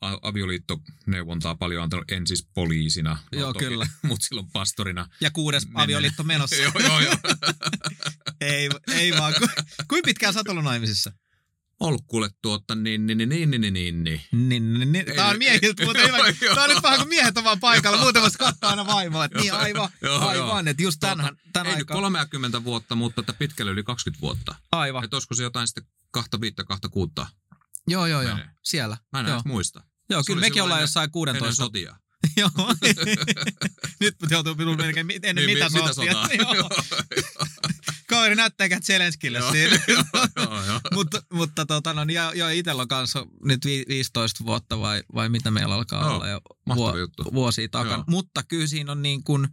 avioliittoneuvontaa paljon antanut, en siis poliisina. Joo, kyllä. (laughs) Mutta silloin pastorina. Ja kuudes Mennään. avioliitto menossa. (laughs) joo, joo, joo. (laughs) ei, ei vaan. Ku, kuinka pitkään sä oot ollut naimisissa? Ollut kuule tuota, niin, niin, niin, niin, niin, niin, niin. Niin, niin, niin. Tää on miehiltä, Joo, hyvä. Tää on nyt vähän kuin miehet on vaan paikalla. Muuten voisi katsoa aina vaimoa. Että niin, aivan, Joo, aivan. Että just tämän, tämän Ei nyt aikaan. 30 vuotta, mutta että pitkälle yli 20 vuotta. Aivan. Että olisiko se jotain sitten kahta viittä, kahta kuutta? Joo, joo, joo. Siellä. Mä en Joo. muista. Joo, kyllä mekin ollaan ennen- jossain Ennen 16. sotia. (laughs) Joo. (laughs) Nyt joutuu minun melkein ennen Niin, mitä mi- mitä sotia. sotaa? (laughs) Kaveri näyttääkään Zelenskille siinä. (laughs) mutta, mutta tota, no, niin, ja, ja itsellä on kanssa nyt vi, 15 vuotta vai, vai mitä meillä alkaa Joo, olla jo juttu. vuosia takana. Joo. Mutta kyllä siinä on niin kuin,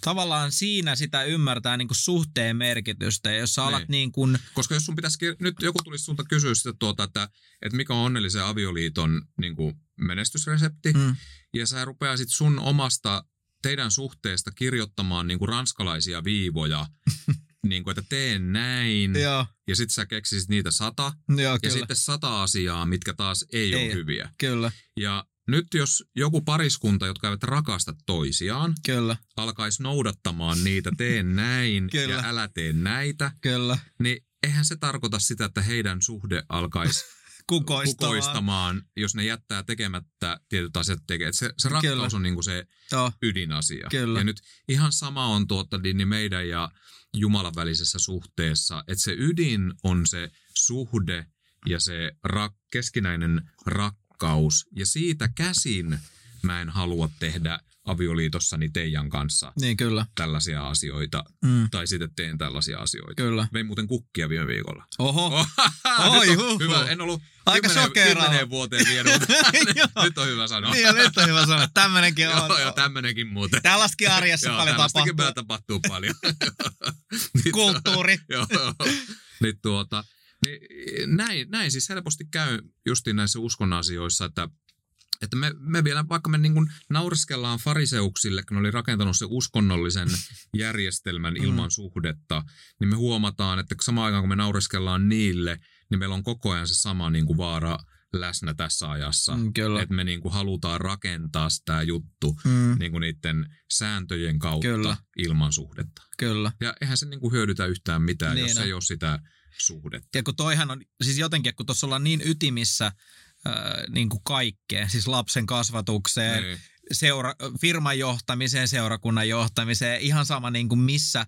tavallaan siinä sitä ymmärtää niin kuin suhteen merkitystä. Ja jos sä alat Niin. niin kuin, Koska jos sun pitäisi, nyt joku tulisi sulta kysyä sitä tuota, että, että mikä on onnellisen avioliiton niin kuin menestysresepti, mm, ja sä rupeaisit sun omasta teidän suhteesta kirjoittamaan niin kuin ranskalaisia viivoja, (laughs) niin kuin, että teen näin, joo, ja sitten sä keksisit niitä sata, joo, ja kyllä, sitten sata asiaa, mitkä taas ei, Ei. ole hyviä. kyllä, Ja nyt jos joku pariskunta, jotka eivät rakasta toisiaan, kyllä, alkaisi noudattamaan niitä, teen (laughs) näin Kyllä. ja älä tee näitä, kyllä. niin eihän se tarkoita sitä, että heidän suhde alkaisi (laughs) Kukoistamaan. kukoistamaan, jos ne jättää tekemättä tietyt asiat tekee. Se, se rakkaus Kyllä. on niinku se Joo, ydinasia. Kyllä. Ja nyt ihan sama on tuota, niin meidän ja Jumalan välisessä suhteessa, että se ydin on se suhde ja se rak, keskinäinen rakkaus. Ja siitä käsin mä en halua tehdä avioliitossani teidän kanssa niin kyllä. tällaisia asioita. Mm, Tai sitten teen tällaisia asioita. kyllä. Vein muuten kukkia viime viikolla. Oho. (laughs) Oh, Oi, on hyvä. En ollut Aika kymmenen, vuoteen vienyt, (laughs) Joo. nyt on hyvä sanoa. Niin, nyt on hyvä sanoa. Tämmönenkin on. Joo, ja tämmöinenkin muuten. Tällaistakin arjessa Joo, paljon tapahtuu. meillä tapahtuu paljon. (laughs) Kulttuuri. Joo, joo. Niin tuota, niin näin, näin siis helposti käy justiin näissä uskon asioissa, että että me, me vielä, vaikka me niin kuin naureskellaan fariseuksille, kun ne oli rakentanut se uskonnollisen (laughs) järjestelmän Mm. ilman suhdetta, niin me huomataan, että samaan aikaan kun me naureskellaan niille, niin meillä on koko ajan se sama niin kuin vaara läsnä tässä ajassa. Mm, kyllä. Että me niin kuin halutaan rakentaa sitä juttu Mm, niin kuin niiden sääntöjen kautta Kyllä. ilman suhdetta. kyllä. Ja eihän se niin kuin hyödytä yhtään mitään, Niin jos on. ei ole sitä suhdetta. Ja kun toihan on, siis jotenkin, kun tuossa ollaan niin ytimissä äh, niin kuin kaikkea, siis lapsen kasvatukseen, Niin. seura, firman johtamiseen, seurakunnan johtamiseen, ihan sama niin kuin missä äh,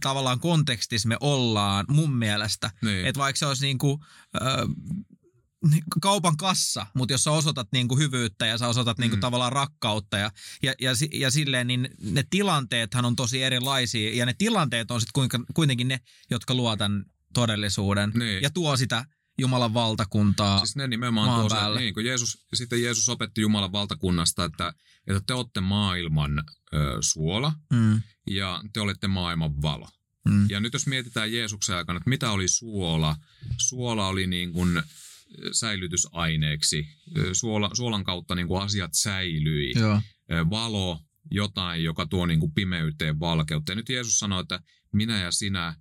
tavallaan kontekstissa me ollaan mun mielestä. Niin. Että vaikka se olisi niin kuin, äh, kaupan kassa, mutta jos sä osoitat niin kuin hyvyyttä ja sä osoitat niin kuin Mm. tavallaan rakkautta ja, ja, ja, ja silleen, niin ne tilanteethan on tosi erilaisia ja ne tilanteet on sitten kuitenkin ne, jotka luo tämän todellisuuden Niin. ja tuo sitä Jumalan valtakuntaa. Siis ne nimenomaan maan tuo se, päälle. niin, kun Jeesus, sitten Jeesus opetti Jumalan valtakunnasta, että, että te olette maailman ö, suola mm, ja te olette maailman valo. mm, Ja nyt jos mietitään Jeesuksen aikana, että mitä oli suola, suola oli niin kuin säilytysaineeksi. Suola, suolan kautta niin kuin asiat säilyi. joo, Valo, jotain, joka tuo niin kuin pimeyteen valkeutta. Ja nyt Jeesus sanoi, että minä ja sinä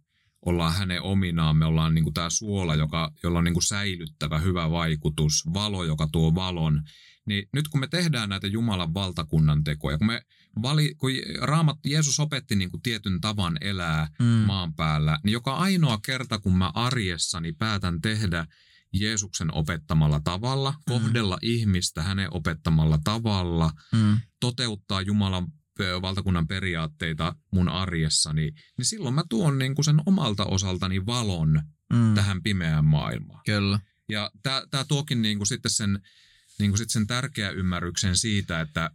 ollaan hänen ominaan. Me ollaan niin kuin tämä suola, joka, jolla on niin kuin säilyttävä hyvä vaikutus. Valo, joka tuo valon. Niin nyt kun me tehdään näitä Jumalan valtakunnan tekoja, kun, me vali, kun Raamat, Jeesus opetti niin kuin tietyn tavan elää mm, maan päällä, niin joka ainoa kerta, kun mä arjessani päätän tehdä Jeesuksen opettamalla tavalla, kohdella ihmistä hänen opettamalla tavalla, mm, toteuttaa Jumalan valtakunnan periaatteita mun arjessani, niin silloin mä tuon niin kuin sen omalta osaltani valon mm, tähän pimeään maailmaan. kyllä, Ja tämä tuokin niin kuin sitten sen, niin kuin sitten sen tärkeä ymmärryksen siitä, että,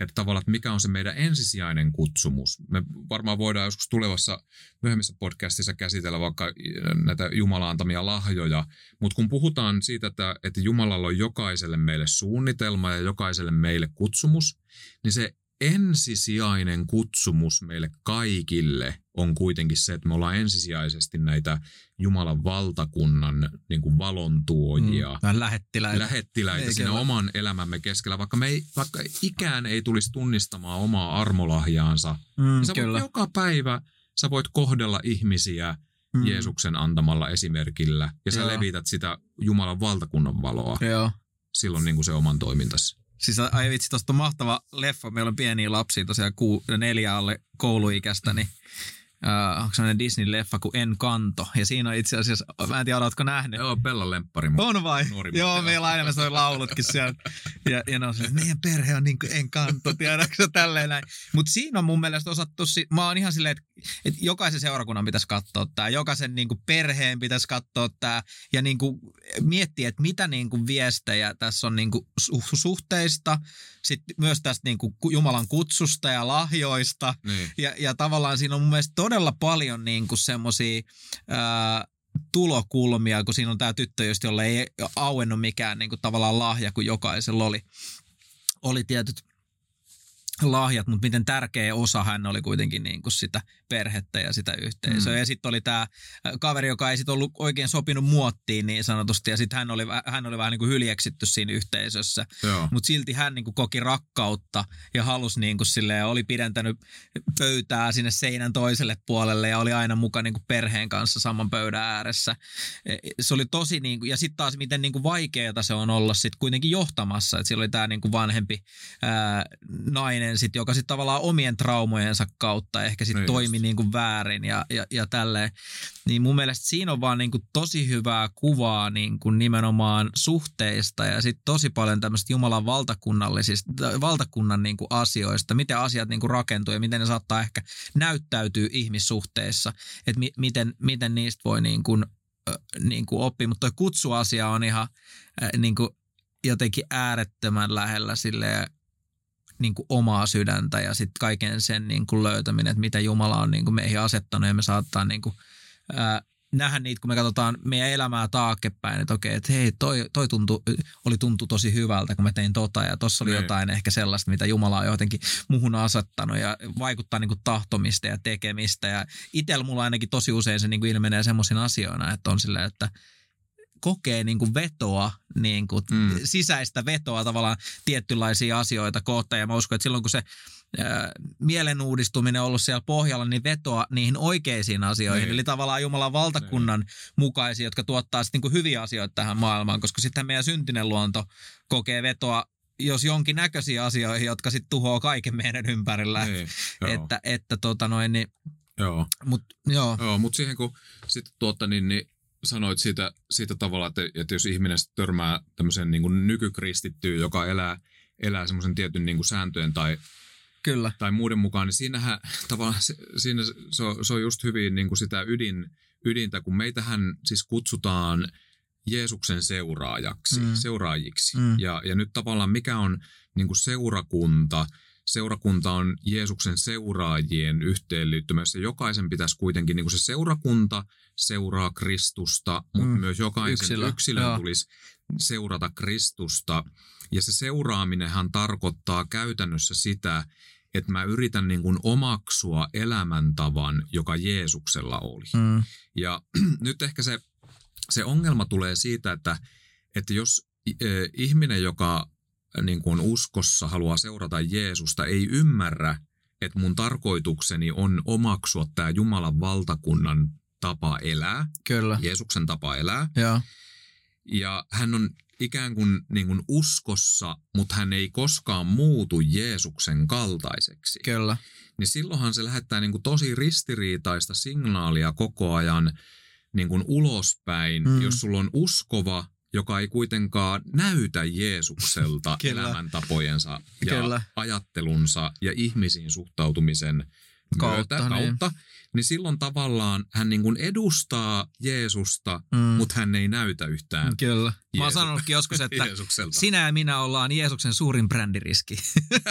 että tavallaan, että mikä on se meidän ensisijainen kutsumus. Me varmaan voidaan joskus tulevassa myöhemmissä podcastissa käsitellä vaikka näitä Jumalan antamia lahjoja, mutta kun puhutaan siitä, että, että Jumalalla on jokaiselle meille suunnitelma ja jokaiselle meille kutsumus, niin se ensisijainen kutsumus meille kaikille on kuitenkin se, että me ollaan ensisijaisesti näitä Jumalan valtakunnan niin kuin valontuojia, mm, lähettiläitä. lähettiläitä Ei sinne kyllä. oman elämämme keskellä. Vaikka, me ei, vaikka ikään ei tulisi tunnistamaan omaa armolahjaansa, mm, niin sä kyllä, voit joka päivä sä voit kohdella ihmisiä mm, Jeesuksen antamalla esimerkillä ja sä Joo. levität sitä Jumalan valtakunnan valoa. Joo, silloin niin kuin se oman toimintasi. Siis ai vitsi, tosta on mahtava leffa. Meillä on pieniä lapsia tosiaan ku, neljä alle kouluikäistä, niin uh, onko sellainen Disney-leffa kuin Encanto. Ja siinä on itse asiassa, mä en tiedä, oletko nähnyt? Joo, Pellan lemppari. mutta On vai? nuorimmat, Joo, meillä on enemmän laulutkin siellä. Ja, ja ne on että meidän perhe on niin kuin Encanto, tiedätkö sä, tälleen näin. Mutta siinä on mun mielestä osattu, si- mä oon ihan silleen, että, että jokaisen seurakunnan pitäisi katsoa tämä, jokaisen niin kuin perheen pitäisi katsoa tämä ja niin kuin miettiä, että mitä niin kuin viestejä tässä on niin kuin su- suhteista, sitten myös tästä niin kuin Jumalan kutsusta ja lahjoista, Niin. ja, ja tavallaan siinä on mun mielestä todella paljon niin kuin semmosia ää, tulokulmia, kun siinä on tämä tyttö, just, jolle ei auennut mikään niin kuin tavallaan lahja, kun jokaisella oli, oli tietyt lahjat, mutta miten tärkeä osa hän oli kuitenkin niin kuin sitä perhettä ja sitä yhteisöä. Mm. Ja sitten oli tämä kaveri, joka ei sitten ollut oikein sopinut muottiin niin sanotusti, ja sitten hän oli, hän oli vähän niin kuin hyljeksitty siinä yhteisössä. Mutta silti hän niinku koki rakkautta ja halusi niinku silleen, oli pidentänyt pöytää sinne seinän toiselle puolelle ja oli aina mukaan niinku perheen kanssa saman pöydän ääressä. E, Se oli tosi, niinku, ja sitten taas miten niinku vaikeaa se on olla sitten kuitenkin johtamassa. Et siellä oli tämä niinku vanhempi ää, nainen, sit, joka sitten tavallaan omien traumojensa kautta ehkä sitten Niin toimi just. niinku väärin ja, ja, ja tälleen. Niin mun mielestä siinä on vaan niinku tosi hyvää kuvaa niinku nimenomaan suhteista ja sitten tosi paljon tämmöistä Jumalan valtakunnallisista, valtakunnan niinku asioista, miten asiat niinku rakentuu ja miten ne saattaa ehkä näyttäytyy ihmissuhteissa, että mi- miten, miten niistä voi niinku, ö, niinku oppia. Mutta toi kutsuasia on ihan äh, niinku jotenkin äärettömän lähellä sille niin kuin omaa sydäntä ja sitten kaiken sen niin kuin löytäminen, että mitä Jumala on niin kuin meihin asettanut. Ja me saattaa niin kuin, ää, nähdä niitä, kun me katsotaan meidän elämää taaksepäin, että okei, että hei, toi, toi tuntu, oli tuntu tosi hyvältä, kun mä tein tota. Ja tossa oli Niin. jotain ehkä sellaista, mitä Jumala on jotenkin muhun asettanut ja vaikuttaa niin kuin tahtomista ja tekemistä. Ja itsellä mulla ainakin tosi usein se niin kuin ilmenee semmoisina asioina, että on silleen, että kokee niin kuin vetoa, niin kuin Mm. sisäistä vetoa tavallaan tietynlaisia asioita kohtaan. Ja mä uskon, että silloin kun se ää, mielen uudistuminen on ollut siellä pohjalla, niin vetoa niihin oikeisiin asioihin. Niin. Eli tavallaan Jumalan valtakunnan mukaisia, jotka tuottaa sitten niin hyviä asioita tähän maailmaan, koska sitten meidän syntinen luonto kokee vetoa jos jonkin näköisiä asioihin, jotka sitten tuhoaa kaiken meidän ympärillä. Niin. Että, että tota noin, niin, Joo. mut joo, Joo, mutta siihen kun sitten tuotta, niin, niin sanoit siitä, siitä tavalla, että, että jos ihminen törmää tämmöiseen niin kuin nykykristittyyn, joka elää, elää semmoisen tietyn niin kuin sääntöjen tai, kyllä. tai muiden mukaan, niin siinähän (laughs) tavallaan se, siinä se on, se on just hyvin niin kuin sitä ydin, ydintä, kun meitähän siis kutsutaan Jeesuksen seuraajaksi, mm. seuraajiksi. Mm. Ja, ja nyt tavallaan mikä on niin kuin seurakunta, seurakunta on Jeesuksen seuraajien yhteenliittymä, jossa jokaisen pitäisi kuitenkin, niin kuin se seurakunta seuraa Kristusta, mutta Mm. myös jokaisen Yksilö, Yksilö, yksilön joo. tulisi seurata Kristusta. Ja se seuraaminenhan tarkoittaa käytännössä sitä, että mä yritän niin kuin omaksua elämäntavan, joka Jeesuksella oli. Mm. Ja (clears throat) nyt ehkä se, se ongelma tulee siitä, että, että jos eh, ihminen, joka niin kuin uskossa haluaa seurata Jeesusta, ei ymmärrä, että mun tarkoitukseni on omaksua tämä Jumalan valtakunnan tapa elää, Kyllä. Jeesuksen tapa elää, Joo. ja hän on ikään kuin, niin kuin uskossa, mutta hän ei koskaan muutu Jeesuksen kaltaiseksi Kyllä. niin silloinhan se lähettää niin kuin tosi ristiriitaista signaalia koko ajan niin kuin ulospäin, mm. jos sulla on uskova, joka ei kuitenkaan näytä Jeesukselta (laughs) Kyllä. elämäntapojensa ja Kyllä. ajattelunsa ja ihmisiin suhtautumisen Kautta, myötä, niin. kautta, niin silloin tavallaan hän niin kuin edustaa Jeesusta, Mm. mutta hän ei näytä yhtään Kyllä. Mä oon sanonutkin joskus, että (laughs) sinä ja minä ollaan Jeesuksen suurin brändiriski.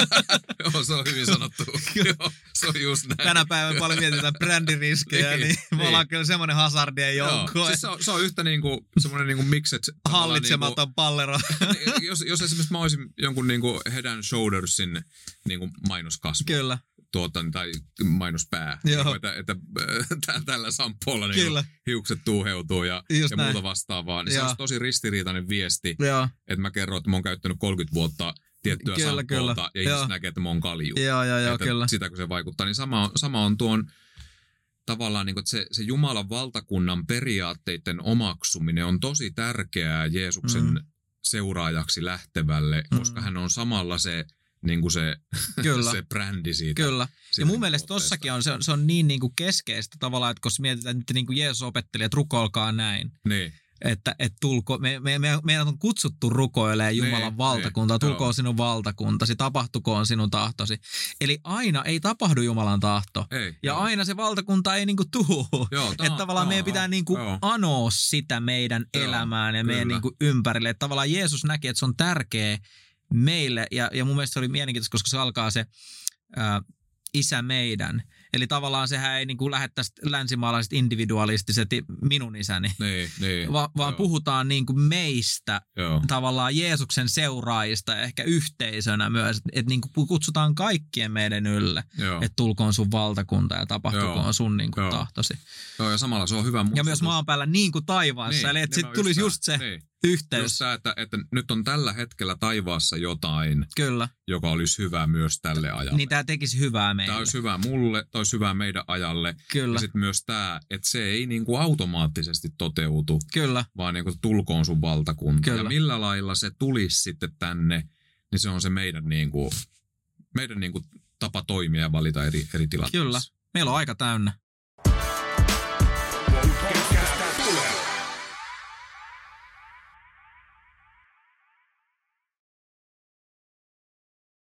(laughs) Joo, se on hyvin sanottu. (laughs) Joo, se on just näin. Tänä päivänä paljon mietitään brändiriskejä, Niin, niin me niin. ollaan kyllä semmoinen hazardien Joo, joukko. siis se, on, se on yhtä niinku, semmoinen niinku mix, että tavallaan Hallitsematon pallero. Niinku, jos, jos esimerkiksi mä olisin jonkun niinku Head and Shouldersin niinku mainoskasvo kyllä, tuota, tai mainospää, Joo. niinku, että, että (laughs) tä- tällä sampoolla niinku kyllä. hiukset tuuheutuu ja, Just ja näin. muuta vastaavaa, niin Joo. se olisi tosi ristiriitainen viesti, Joo, että mä kerron, että mä oon käyttänyt 30 vuotta tiettyä Kyllä, kyllä. ja ihmiset Joo. näkee, että mä oon kalju. joo, joo, joo että kyllä. Sitäkö se vaikuttaa. Niin sama on, sama on tuon tavallaan, niin kuin, että se, se Jumalan valtakunnan periaatteiden omaksuminen on tosi tärkeää Jeesuksen Mm. mm. seuraajaksi lähtevälle, Mm. koska hän on samalla se, niin kuin se, Kyllä. (laughs) se brändi siitä. Kyllä. Ja siitä mun mielestä tossakin on, se on, se on niin, niin kuin keskeistä tavallaan, että kun mietitään, että niin kuin Jeesus opetteli, että rukoilkaa näin, Niin, että, että tulko, me, me, me, meidät on kutsuttu rukoilemaan Jumalan Niin, valtakuntaa, niin, tulkoon joo. sinun valtakuntasi, tapahtukoon sinun tahtosi. Eli aina ei tapahdu Jumalan tahto. ei. Ja joo. aina se valtakunta ei niinku tuu. Joo, Että tavallaan joo, meidän pitää niinku joo. anoa sitä meidän Joo, elämään ja meidän kyllä. niinku ympärille. Että tavallaan Jeesus näki, että se on tärkeä meille. Ja, ja mun mielestä se oli mielenkiintoista, koska se alkaa se ää, isä meidän. Eli tavallaan sehän ei niinku lähde tästä länsimaalaiset individualistiset minun isäni, Niin, niin. va, vaan joo, puhutaan niinku meistä Joo, tavallaan Jeesuksen seuraajista ja ehkä yhteisönä myös, että et niinku kutsutaan kaikkien meidän ylle, että tulkoon sun valtakunta ja tapahtukoon Joo, sun niinku joo. tahtosi. joo, ja samalla se on hyvä Ja muistutus. myös maan päällä niin kuin taivaassa, Niin, eli että sitten nimenomaan tulisi just se Niin. Just yhteys. tämä, että, että nyt on tällä hetkellä taivaassa jotain, Kyllä, joka olisi hyvä myös tälle ajalle. niin tämä tekisi hyvää meille. Tämä olisi hyvä mulle, tämä olisi hyvä meidän ajalle. Kyllä, Ja sitten myös tämä, että se ei niin kuin automaattisesti toteutu, kyllä, vaan niin kuin tulkoon sun valtakunta. Kyllä. Ja millä lailla se tulisi sitten tänne, niin se on se meidän, niin kuin, meidän niin kuin tapa toimia ja valita eri, eri tilanteissa. Kyllä. Meillä on aika täynnä.